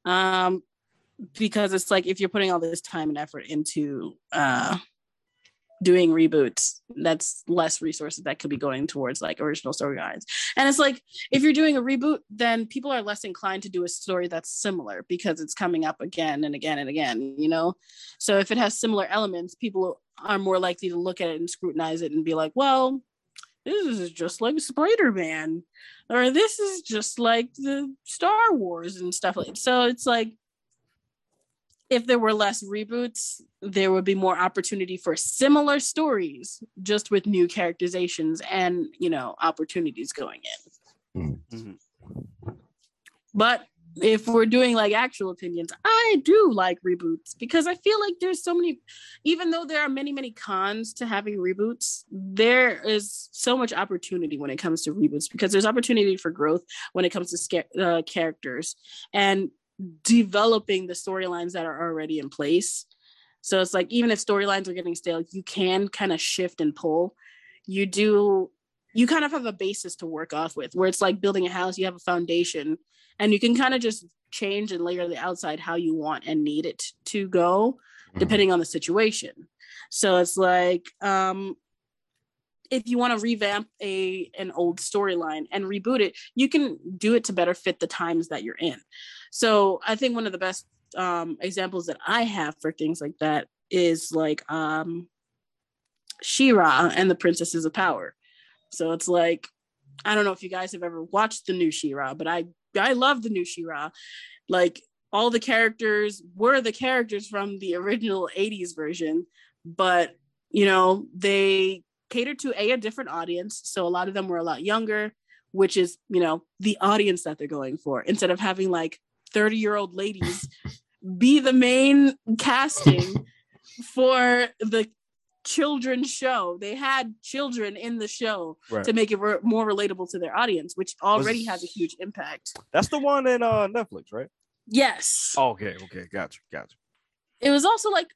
Um, because it's like if you're putting all this time and effort into uh doing reboots, that's less resources that could be going towards like original storylines. And it's like if you're doing a reboot, then people are less inclined to do a story that's similar because it's coming up again and again and again, you know? So if it has similar elements, people are more likely to look at it and scrutinize it and be like, well, this is just like Spider Man, or this is just like the Star Wars and stuff like So it's like, if there were less reboots, there would be more opportunity for similar stories, just with new characterizations and you know opportunities going in. mm, Mhm. But if we're doing like actual opinions, I do like reboots because I feel like there's so many, even though there are many, many cons to having reboots, there is so much opportunity when it comes to reboots because there's opportunity for growth when it comes to sca- uh, characters and developing the storylines that are already in place. So it's like, even if storylines are getting stale, you can kind of shift and pull. You do you kind of have a basis to work off with where it's like building a house you have a foundation and you can kind of just change and layer the outside how you want and need it to go mm-hmm. depending on the situation so it's like um if you want to revamp a an old storyline and reboot it you can do it to better fit the times that you're in so i think one of the best um examples that i have for things like that is like um She-Ra and the Princesses of Power so it's like, I don't know if you guys have ever watched the new She-Ra, but I I love the new She-Ra. Like all the characters were the characters from the original 80s version, but you know, they catered to a, a different audience. So a lot of them were a lot younger, which is, you know, the audience that they're going for. Instead of having like 30 year old ladies be the main casting for the children's show. They had children in the show right. to make it re- more relatable to their audience, which already Was, has a huge impact. That's the one in uh, Netflix, right? Yes. Oh, okay, okay, gotcha, gotcha. It was also like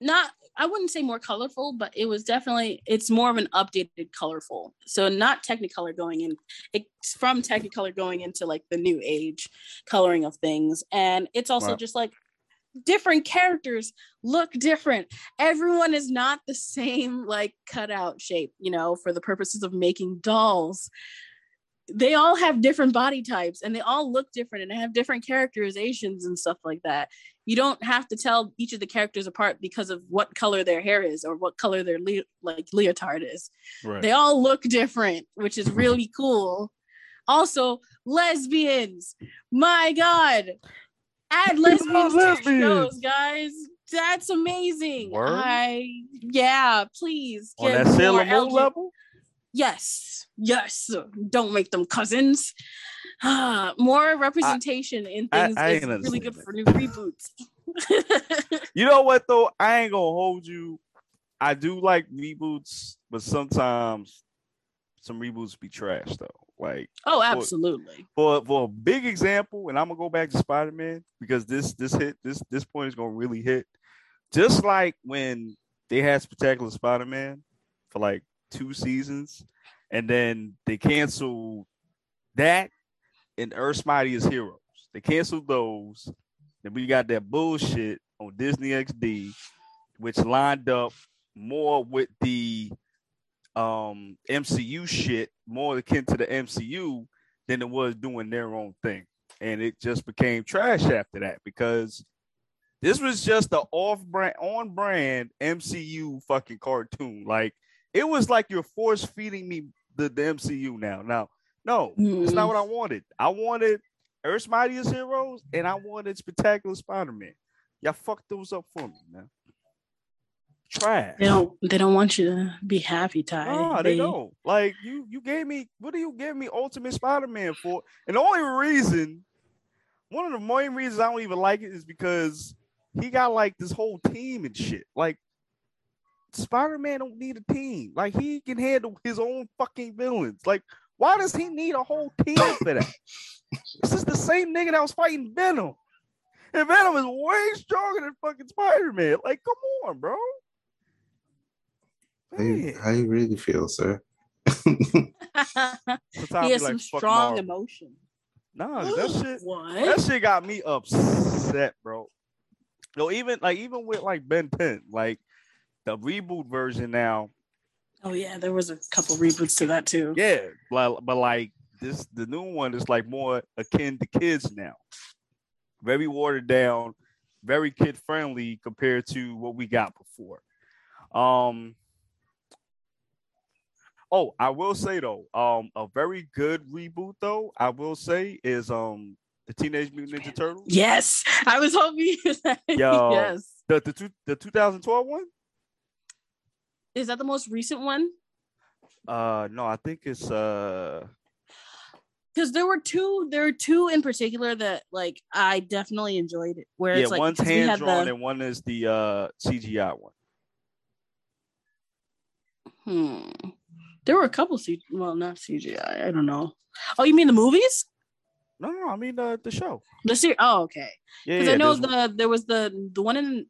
not I wouldn't say more colorful, but it was definitely it's more of an updated colorful. So not Technicolor going in, it's from Technicolor going into like the new age coloring of things, and it's also wow. just like different characters look different. Everyone is not the same like cutout shape, you know, for the purposes of making dolls. They all have different body types and they all look different and have different characterizations and stuff like that. You don't have to tell each of the characters apart because of what color their hair is or what color their le- like leotard is. Right. They all look different, which is really cool. Also, lesbians. My God, add lesbians, lesbians. shows, guys. That's amazing. Word? I yeah, please. On that Sailor Moon level? Yes, yes. Don't make them cousins. more representation I, in things I, I is really good that. for new reboots. you know what though? I ain't gonna hold you. I do like reboots, but sometimes some reboots be trash though. Like oh, absolutely. For, for for a big example, and I'm gonna go back to Spider Man because this this hit this this point is gonna really hit. Just like when they had Spectacular Spider Man for like two seasons, and then they canceled that and Earth's Mightiest Heroes. They canceled those. Then we got that bullshit on Disney XD, which lined up more with the um MCU shit more akin to the MCU than it was doing their own thing. And it just became trash after that because this was just the off brand on brand MCU fucking cartoon. Like it was like you're force feeding me the, the MCU now. Now, no, mm-hmm. it's not what I wanted. I wanted Earth's Mightiest Heroes and I wanted Spectacular Spider-Man. Y'all fucked those up for me, man trash. They don't. They don't want you to be happy, Ty. No, they, they don't. Like you, you gave me. What do you give me Ultimate Spider-Man for? And the only reason, one of the main reasons I don't even like it is because he got like this whole team and shit. Like Spider-Man don't need a team. Like he can handle his own fucking villains. Like why does he need a whole team for that? this is the same nigga that was fighting Venom. And Venom is way stronger than fucking Spider-Man. Like, come on, bro. How you, how you really feel, sir? he has some strong emotion. Nah, that shit. What? That shit got me upset, bro. No, even like even with like Ben 10, like the reboot version now. Oh yeah, there was a couple reboots to that too. Yeah, but, but like this, the new one is like more akin to kids now. Very watered down, very kid friendly compared to what we got before. Um, Oh, I will say though, um, a very good reboot though, I will say is um the Teenage Mutant Ninja Turtles. Yes, I was hoping. Yo, yes, the the two, the 2012 one. Is that the most recent one? Uh, no, I think it's uh. because there were two there were two in particular that like I definitely enjoyed it. Where yeah, it's like one's hand drawn the- and one is the uh CGI one. Hmm. There were a couple C well not CGI. I don't know. Oh, you mean the movies? No, no, I mean uh, the show. The series? Oh, okay. Yeah, Because yeah. I know the there was the the one in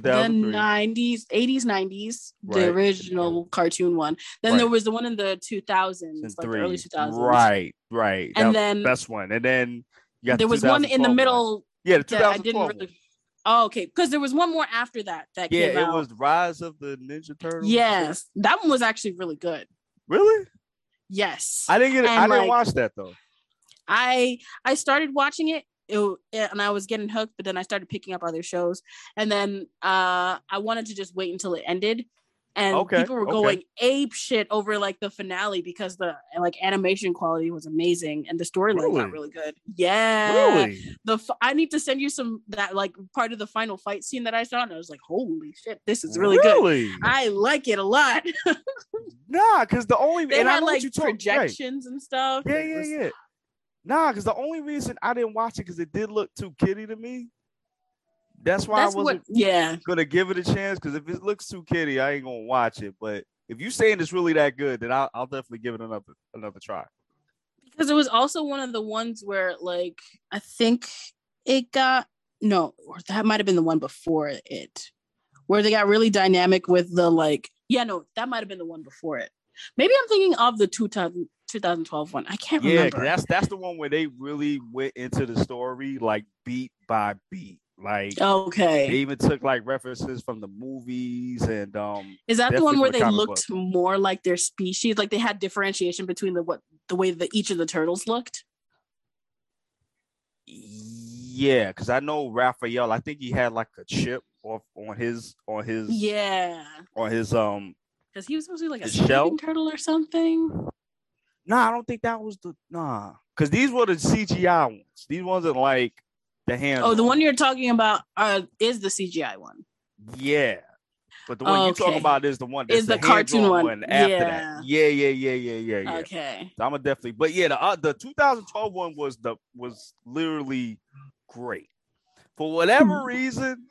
the 2003. nineties, eighties, nineties, Right. the original cartoon one. Then Right. there was the one in the two thousands, like the early two thousands. Right, right. And That then best one. And then you got there the was one in the 2012 middle Yeah, the that I didn't really. Oh, okay. Because there was one more after that that Yeah, came it out. was Rise of the Ninja Turtles. Yes, that one was actually really good. Really? Yes, I didn't get. I And, didn't watch that though. I I started watching it, it w- and I was getting hooked, but then I started picking up other shows, and then uh I wanted to just wait until it ended. And Okay, people were okay. going ape shit over like the finale because the like animation quality was amazing and the storyline Really? got really good. Yeah, Really? the f- I need to send you some that like part of the final fight scene that I saw, and I was like, holy shit, this is really, good. I like it a lot. Nah, because the only they and I had what like you right. projections and stuff. Yeah, yeah, yeah. Nah, because the only reason I didn't watch it because it did look too kiddie to me. That's why That's I wasn't what. Yeah, gonna give it a chance. Because if it looks too kiddie, I ain't gonna watch it. But if you're saying it's really that good, then I'll, I'll definitely give it another another try. because it was also one of the ones where like I think it got no, or that might have been the one before it, where they got really dynamic with the like. Yeah, no, that might have been the one before it. Maybe I'm thinking of the 2000, 2012 one. I can't Yeah, remember. that's that's the one where they really went into the story like beat by beat. Like okay, they even took like references from the movies and um is that the one where they looked more like their species? Like they had differentiation between the what the way that each of the turtles looked. yeah, because I know Raphael. I think he had like a chip off on his on his Yeah, on his um. because he was supposed to be like a shell? turtle or something. Nah, I don't think that was the nah. Because these were the CGI ones. These ones are like the hands. Oh, the one you're talking about uh, is the CGI one. Yeah. But the one you're talking about is the one that's Is the hand-drawn cartoon one. after Yeah. that. Yeah, yeah, yeah, yeah, yeah, yeah. Okay. So I'm gonna definitely, but yeah, the uh, the 2012 one was the was literally great. For whatever reason,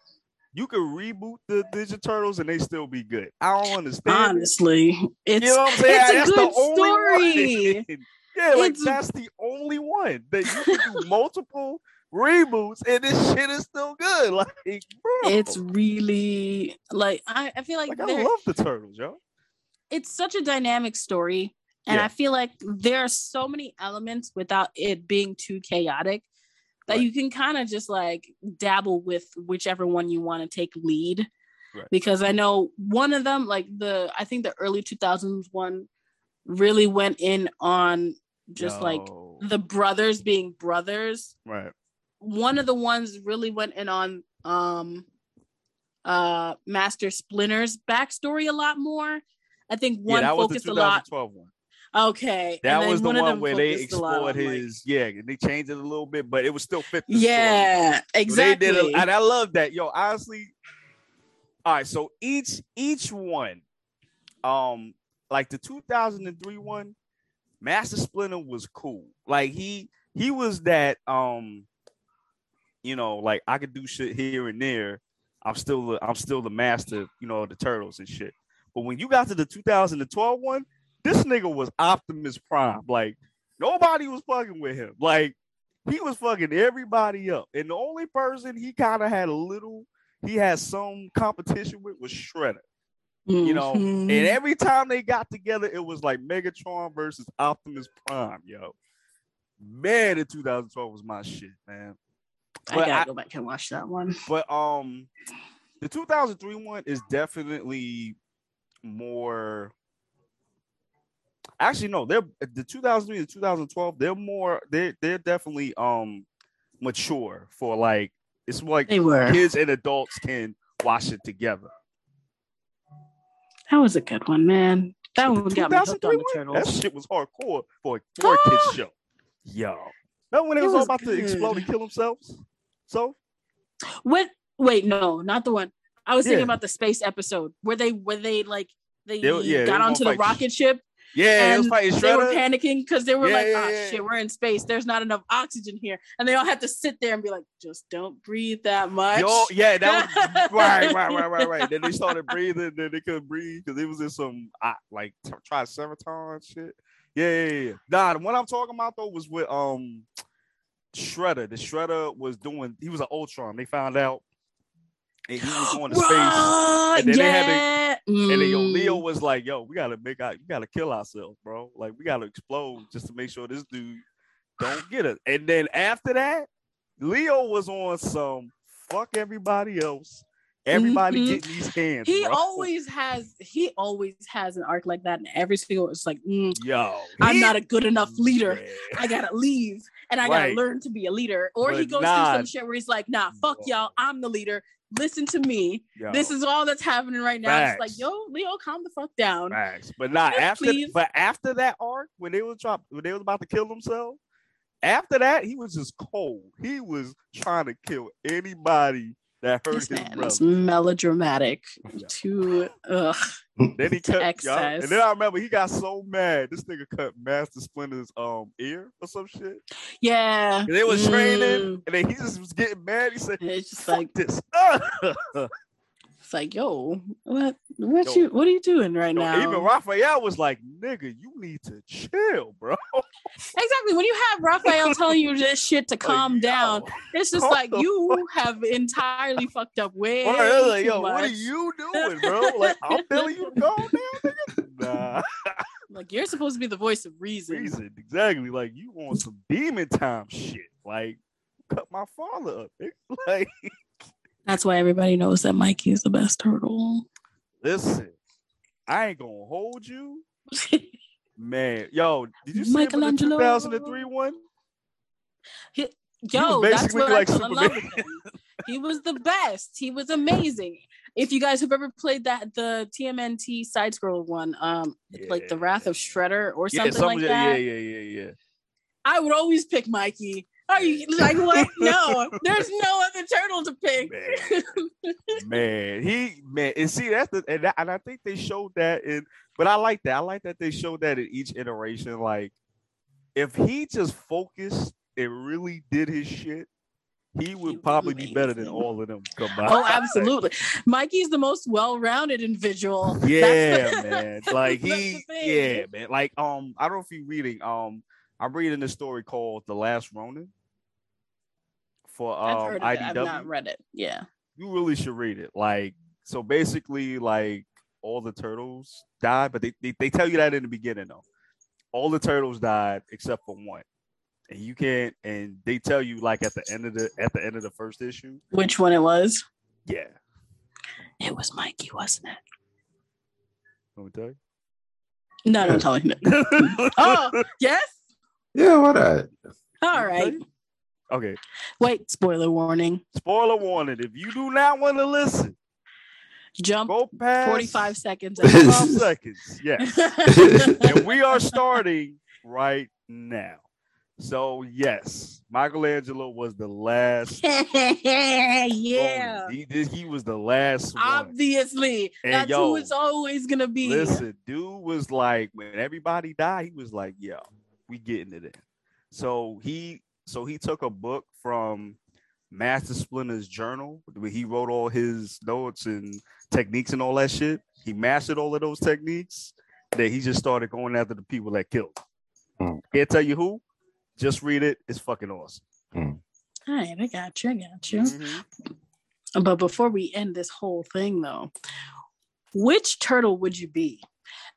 you could reboot the Ninja Turtles and they still be good. I don't understand. Honestly, it's you know what I'm saying? it's a That's good the only story. yeah, like It's- that's the only one that you can do multiple reboots and this shit is still good. Like, bro, it's really like I, I feel like, like I love the turtles, yo. it's such a dynamic story. And Yeah. I feel like there are so many elements without it being too chaotic that Right. you can kind of just like dabble with whichever one you want to take lead. Right. Because I know one of them, like the I think the early 2000s one, really went in on just like the brothers being brothers. right. One of the ones really went in on um uh Master Splinter's backstory a lot more. I think Yeah, one the focused a lot 2012 one. Okay. That was the one where they a explored on, like- his yeah, they changed it a little bit, but it was still fit story. yeah, So they exactly. did it, and I love that. Yo, honestly. All right, so each each one, um, like the 2003 one, Master Splinter was cool. Like he he was that um, you know, like I could do shit here and there. I'm still the, I'm still the master, you know, the turtles and shit. But when you got to the 2012 one, this nigga was Optimus Prime. Like nobody was fucking with him. Like he was fucking everybody up. And the only person he kind of had a little, he had some competition with was Shredder. You know, Mhm. and every time they got together, it was like Megatron versus Optimus Prime, yo. Man, in 2012 was my shit, man. I but gotta I- go back and watch that one. But um, the 2003 one is definitely more. Actually, no, they're the 2003 and 2012. They're more. They're they're definitely um mature for like it's like They kids and adults can watch it together. That was a good one, man. That one got me hooked on the one, that shit was hardcore for a for a kids show. Yo, that when it It was all was about to explode and kill themselves. So What? Wait, no, not the one. I was thinking Yeah. about the space episode where they where they like they They- yeah, got were onto the fight rocket ship Yeah, and fighting they were panicking because they were Yeah, like, "Oh yeah. shit, we're in space. There's not enough oxygen here," and they all had to sit there and be like, "Just don't breathe that much." Yo, yeah, that was right, right, right, right, right. Then they started breathing, then they couldn't breathe because it was in some like t- Triceratons shit. Yeah, yeah, yeah, yeah. Nah, the one I'm talking about though was with um Shredder. The Shredder was doing. He was an Utrom. They found out, and he was going to space. And then they had to- yeah. And then yo, Leo Mm. was like, "Yo, we gotta make out. you gotta kill ourselves, bro. Like we gotta explode just to make sure this dude don't get us." And then after that, Leo was on some fuck everybody else. Everybody Mhm. getting these hands. He bro. always has. He always has an arc like that, and every single it's like, mm, yo. I'm he- not a good enough leader. I gotta leave and I gotta learn to be a leader. Or he goes nah. through some shit where he's like, nah, fuck y'all. I'm the leader. Listen to me. Yo, This is all that's happening right now. It's like, yo, Leo, calm the fuck down. facts. But not Yes, after. please. But after that arc, when they was drop, when they was about to kill themselves, after that, he was just cold. He was trying to kill anybody that hurt This his man brother. is melodramatic Yeah. to ugh. Then he cut, y'all, and then I remember he got so mad. This nigga cut Master Splinter's um ear or some shit. Yeah. And they was training, Mm. and then he just was getting mad. He said, And It's just like this." it's like, yo, what what Yo. you what are you doing right Yo, now? Even Raphael was like, "Nigga, you need to chill, bro." Exactly. When you have Raphael telling you this shit to calm Like, down, it's just like you have entirely fucked up way like, yo, what are you doing, bro? Like, I'm telling you to calm down, nigga. Nah, Like you're supposed to be the voice of reason. reason exactly. Like, you want some demon time shit. Like, cut my father up. nigga. Like, That's why everybody knows that Mikey is the best turtle. listen, I ain't gonna hold you, man. Yo, did you see him the Michelangelo. 2003 one? Yo, was that's what like I fell in love with him. He was the best. He was amazing. If you guys have ever played that the TMNT side scroll one, um, like the Wrath of Shredder or Yeah, something some like that, yeah, yeah, yeah, yeah. I would always pick Mikey. Are you like what? No, there's no other turtle to pick. Man. man, he man, and see that's the and, that, and I think they showed that in, but I like that. I like that they showed that in each iteration. Like, if he just focused and really did his shit, he He would was probably be better than all of them combined. Oh, absolutely. Mikey's the most well-rounded individual. Yeah, the- man. Like he, yeah, man. Like um, I don't know if you're reading. Um, I'm reading this story called The Last Ronin for I've um heard of it. IDW. I've not read it. Yeah. you really should read it. Like, so basically, like all the turtles died, but they, they, they tell you that in the beginning though. All the turtles died except for one. And you can't and they tell you like at the end of the at the end of the first issue. Which one it was? Yeah. It was Mikey, wasn't it? Let me tell you. No, don't tell me. Oh, yes. Yeah, what that? All right. Okay. Wait. Spoiler warning. Spoiler warning. If you do not want to listen, Jump go past 45 seconds. 45 seconds. Yes. and we are starting right now. So yes, Michelangelo was the last. yeah. He did. He was the last one. Obviously, And that's yo, who it's always gonna be. Listen, dude was like when everybody died, he was like, "Yo, we getting it in." So he, so he took a book from Master Splinter's journal where he wrote all his notes and techniques and all that shit. He mastered all of those techniques. Then he just started going after the people that killed. him. Hmm. Can't tell you who. Just read it. It's fucking awesome. All right, I got you. I got you. Mhm. But before we end this whole thing, though, which turtle would you be?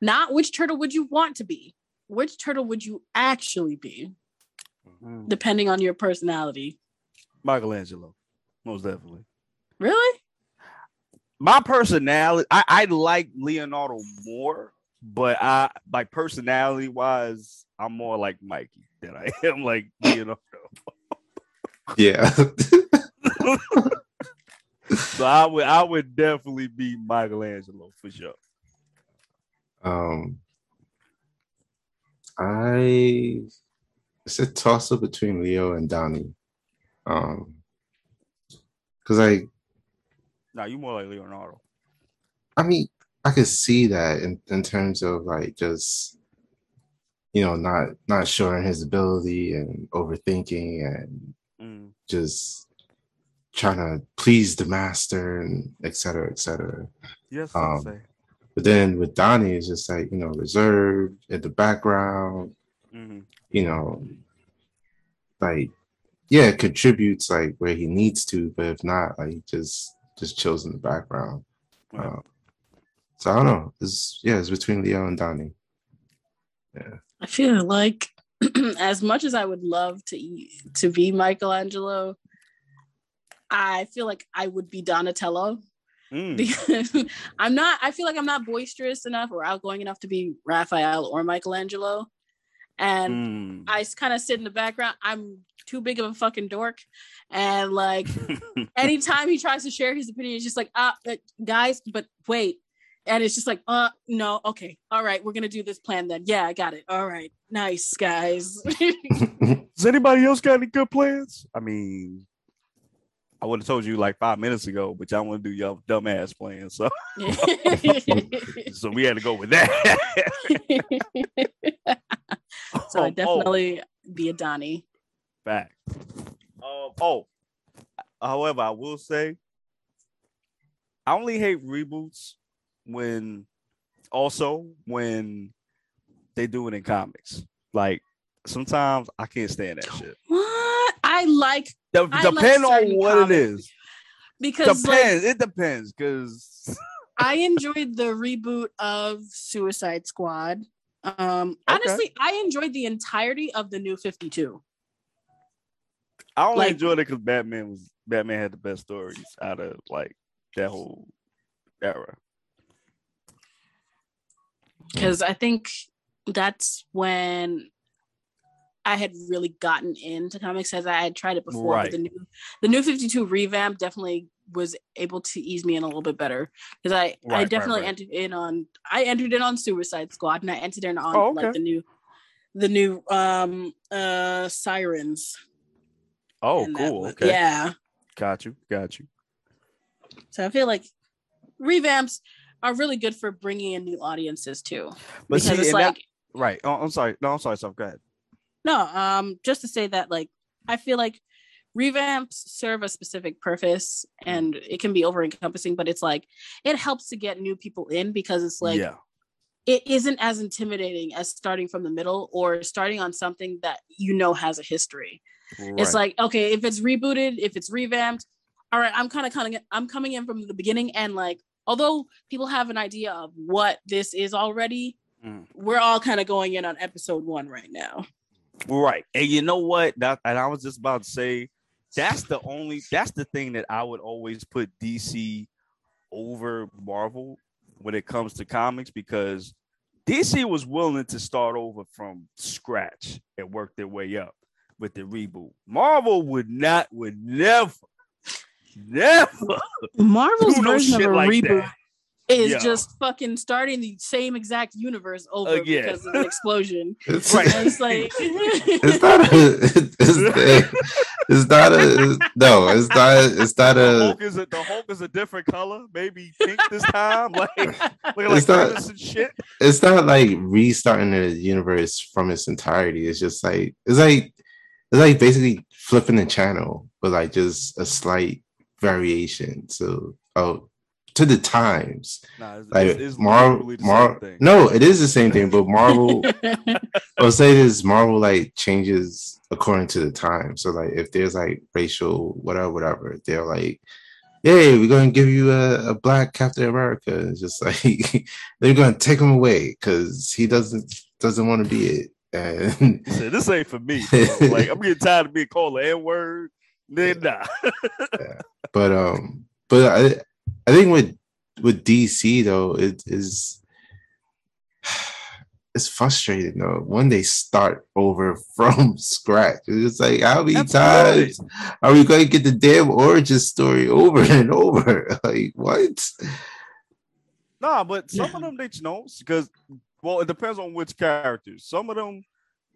Not which turtle would you want to be. Which turtle would you actually be, Mhm. depending on your personality? Michelangelo, most definitely. Really? my personality I, I like leonardo more but i like personality wise i'm more like mikey than i am like leonardo Yeah. so i would i would definitely be michelangelo for sure um, I it's a toss up between Leo and Donnie. Um, because I no you more like leonardo I mean, I could see that in, in terms of like just you know, not not showing his ability and overthinking and Mm. just trying to please the master and et cetera, et cetera. Yes, Um, But then with Donnie, it's just like, you know, reserved in the background, Mhm. You know, like, yeah, contributes like where he needs to, but if not, like, he just just chills in the background. Right. Uh, so I don't know. It's yeah, it's between Leo and Donnie. Yeah. I feel like as much as I would love to e- to be Michelangelo, I feel like I would be Donatello Mm. because I'm not. I feel like I'm not boisterous enough or outgoing enough to be Raphael or Michelangelo, and Mm. I kind of sit in the background. I'm too big of a fucking dork, and like anytime he tries to share his opinion, it's just like, ah, uh, guys, but wait. And it's just like, uh, no, okay, all right, we're gonna do this plan then. Yeah, I got it. All right, nice, guys. Does anybody else got any good plans? I mean, I would have told you like five minutes ago, but y'all want to do your dumbass plan, so so we had to go with that. So I Oh, definitely be a Donnie. Back. Um, oh, however, I will say, I only hate reboots when, also when they do it in comics. Like sometimes I can't stand that shit. What I like De- I like on what comics it is. because like, Depends. it depends because I enjoyed the reboot of Suicide Squad. Um, Okay. honestly, I enjoyed the entirety of the new 52. I only Like- enjoyed it because Batman was Batman had the best stories out of like that whole era. because I think that's when I had really gotten into comics as I had tried it before. Right. But the new the new 52 revamp definitely was able to ease me in a little bit better because I I Right, right, definitely right. entered in on I entered in on Suicide Squad and I entered in on Oh, okay. like the new the new um uh sirens. Oh, cool. was- Okay, Yeah. got you, got you. So I feel like revamps are really good for bringing in new audiences too. But because see, it's like that- right? Oh, I'm sorry. No, I'm sorry. So go ahead. No, um, just to say that like I feel like revamps serve a specific purpose and it can be over encompassing, but it's like it helps to get new people in because it's like yeah, it isn't as intimidating as starting from the middle or starting on something that you know has a history. It's like, okay, if it's rebooted, if it's revamped, all right, I'm kind of kind of I'm coming in from the beginning and like although people have an idea of what this is already, Mm. we're all kind of going in on episode 1 right now. Right. And you know what? That and I was just about to say that's the only that's the thing that I would always put DC over Marvel when it comes to comics because DC was willing to start over from scratch and work their way up with the reboot. Marvel would not would never never Marvel's do no version of a like reboot that. Is Yeah. just fucking starting the same exact universe over Again. because of an explosion. It's, Right. And it's like it's not a it's, it's not a no it's not it's not The a Hulk is a, the Hulk is a different color, maybe pink this time, like looking like It's not- and shit. it's not like restarting the universe from its entirety. It's just like it's like it's like basically flipping the channel, but like just a slight variation. So oh to the times. Nah, it's, Like it's, it's Marvel literally the Mar- same thing. No, it is the same thing, but Marvel I'll say this Marvel like changes according to the time. So like if there's like racial whatever, whatever, they're like, Hey, we're gonna give you a, a black Captain America. It's just like they're gonna take him away because he doesn't doesn't want to be it. And said, this ain't for me. bro. like I'm getting tired of being called the N word. Then nah. but um but I I think with with DC though it is it's frustrating though when they start over from scratch. It's like how many That's times are we going to get the damn origin story over and over? Like what? Nah, but some of them they know because well, it depends on which characters. Some of them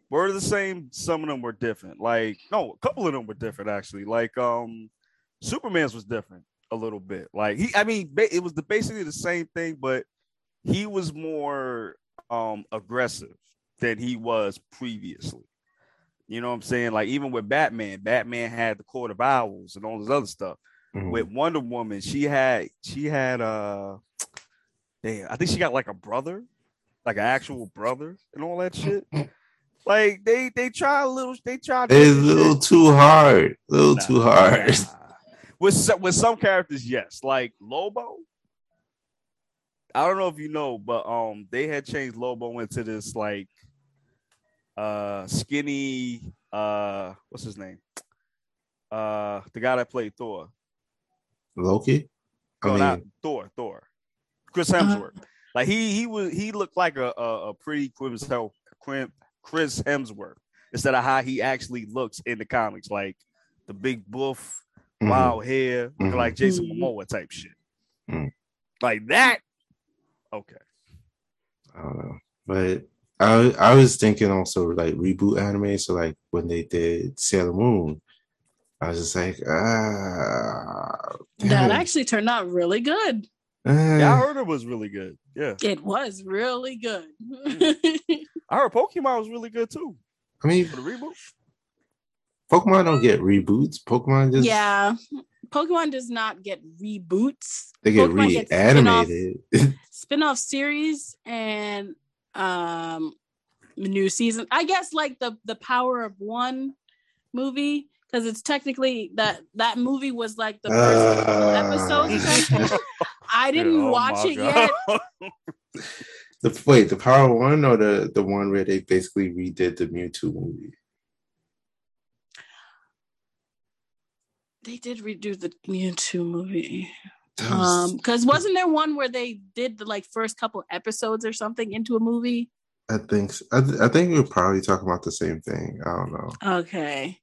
were the same, some of them were different. Like, no, a couple of them were different actually. Like um Superman's was different a little bit. Like he I mean it was the basically the same thing, but he was more um aggressive than he was previously. You know what I'm saying? Like even with Batman, Batman had the Court of Owls and all this other stuff. Mhm. With Wonder Woman, she had she had uh damn, I think she got like a brother, like an actual brother and all that shit. Like they they try a little they try It's a little shit. too hard. A little Nah, too hard. nah. With some, with some characters, yes, like Lobo. I don't know if you know, but um, they had changed Lobo into this like uh skinny uh what's his name? Uh the guy that played Thor. Loki. I No, mean, not Thor, Thor. Chris Hemsworth. Like he he was he looked like a a, a pretty Chris- Chris Hemsworth instead of how he actually looks in the comics, like the big buff, mhm. wild hair, looking Mhm. like Jason Mhm. Momoa type shit. Mhm. Like that. Okay. I don't know, but I I was thinking also like reboot anime. So like when they did Sailor Moon, I was just like, ah, That damn it. actually turned out really good. Yeah, I heard it was really good. Yeah. It was really good. I heard Pokemon was really good too. I mean, For the reboot. Pokemon don't get reboots. Pokemon just yeah. Pokemon does not get reboots. they get Pokemon gets spin-off- reanimated. spin-off series and um new season. I guess like the the Power of One movie because it's technically that that movie was like the first couple Ah. episodes. I didn't Oh watch my it yet. The wait, the Power of One or the the one where they basically redid the Mewtwo movie. They did redo the Mewtwo movie. That was- Um, because wasn't there one where they did the like first couple episodes or something into a movie? I think s- I, th- I think we're probably talking about the same thing. I don't know. Okay.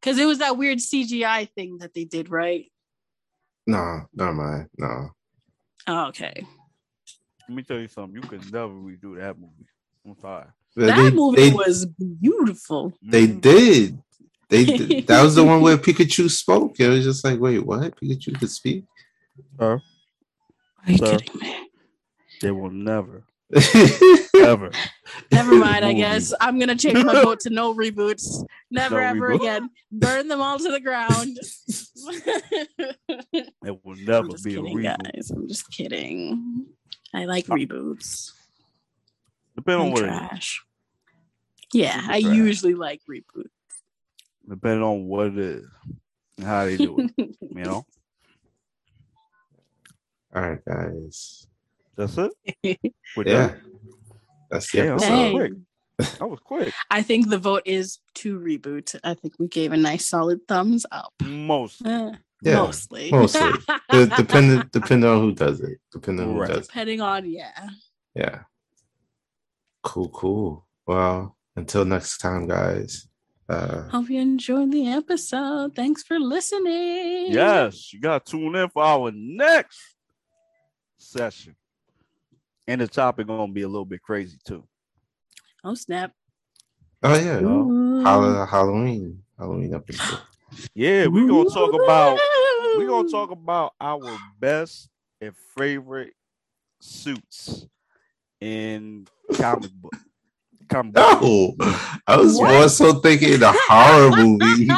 Because it was that weird CGI thing that they did, right? No, never mind. No. Oh, okay. Let me tell you something. You could never redo that movie. I'm sorry. That they, movie they, was beautiful. they Mhm. did. They did- that was the one where Pikachu spoke. It was just like, wait, what? Pikachu could speak? Sir, Are you Sir. kidding me? They will never, Never. ever. Never mind, I guess. I'm gonna change my vote to no reboots. Never No ever reboot. again. Burn them all to the ground. It will never I'm just be a reboot. guys. I'm just kidding. I like reboots. Depending on I'm what it is. trash. Yeah, I Trash. usually like reboots. Depending on what it is and how they do it. you know? All right, guys. That's it. We're Yeah. done. That's the Damn, episode. that was Dang. quick. That was quick. I think the vote is to reboot. I think we gave a nice solid thumbs up. Most. Eh, Yeah, mostly. mostly. De- depending depending on who does it. Depending on who Right. does it. Depending on, yeah. Yeah. Cool, cool. Well, until next time, guys. Uh Hope you enjoyed the episode. Thanks for listening. Yes, you got to tune in for our next session. And the topic gonna be a little bit crazy too. Oh, snap. oh yeah. Ooh. Hall- Halloween. Halloween episode. Yeah, we're gonna talk about we're gonna talk about our best and favorite suits in comic book. Comic book. No, I was What? more so thinking the horror movies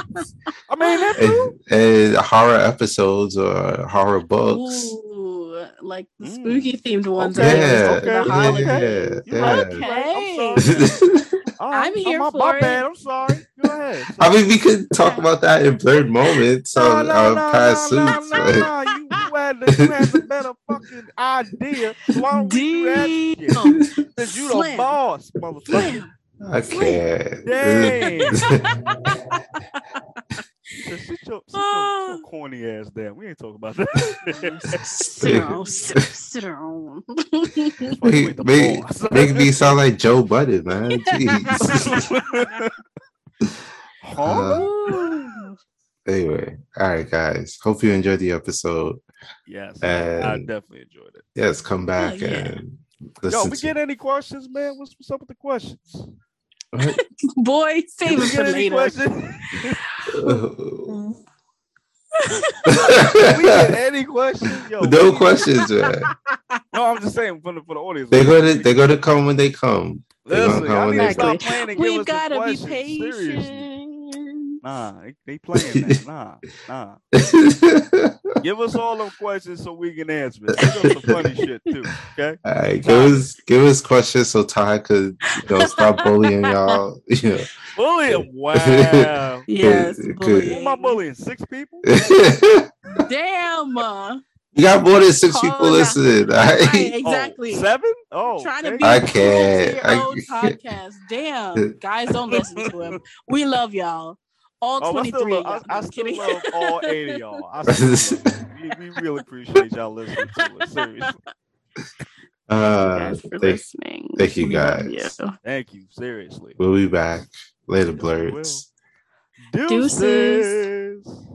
I mean, that and, and horror episodes or horror books. Ooh, like the Mm. spooky themed ones. Okay, Yeah, for okay, yeah, yeah. you're right. I'm Okay. I'm no, here my, for my it. bad. I'm sorry. Go ahead. I mean, we could talk about that in blurred moments no, on no, our no, past no, no, suits. no, but- no. You, you had the, you had the better fucking idea. So why don't we do that shit? Damn. Since you the Slam. boss, motherfucker. I can't. Damn. Sit your, sit your, Ah. your corny ass down. We ain't talking about that. sit down. Sit, sit down. make, the make, boss. make me sound like Joe Budden, man. Jeez. huh? Uh, anyway, all right, guys. Hope you enjoyed the episode. Yes, and- I definitely enjoyed it. Yes, come oh, back yeah. and Yo, listen we to get any questions, man? What's, what's up with the questions? Boy, save we it for get later. questions? Uh, we get any questions? Yo, no questions, man. No, I'm just saying for the for the audience. They're gonna they're gonna come when they come. Listen, how y'all need to stop playing and We've us got to be patient. Seriously. Nah, they, they playing that. Nah, nah. Give us all them questions so we can answer it. Give us some funny shit too. Okay. All right, give us give us questions so Ty could you know stop bullying y'all. Yeah. Bullying. Wow. Yes, Good, good. Who bullying. am I bullying? Six people? Damn. Uh, you got more than six Call people it listening. all right? right, exactly. Oh, seven? Oh, Trying to be I cool can't. to your I own can't. podcast. Damn. Guys, don't listen to him. We love y'all. All Oh, I 23 still, love. I, I I'm still kidding. love all eight of y'all. I still love we, we really appreciate y'all listening to us. Seriously. Uh, you guys for thank, listening. thank you, guys. you. Thank you. Seriously. we'll be back later, Yes, we will. blurs. Deuces. Deuces.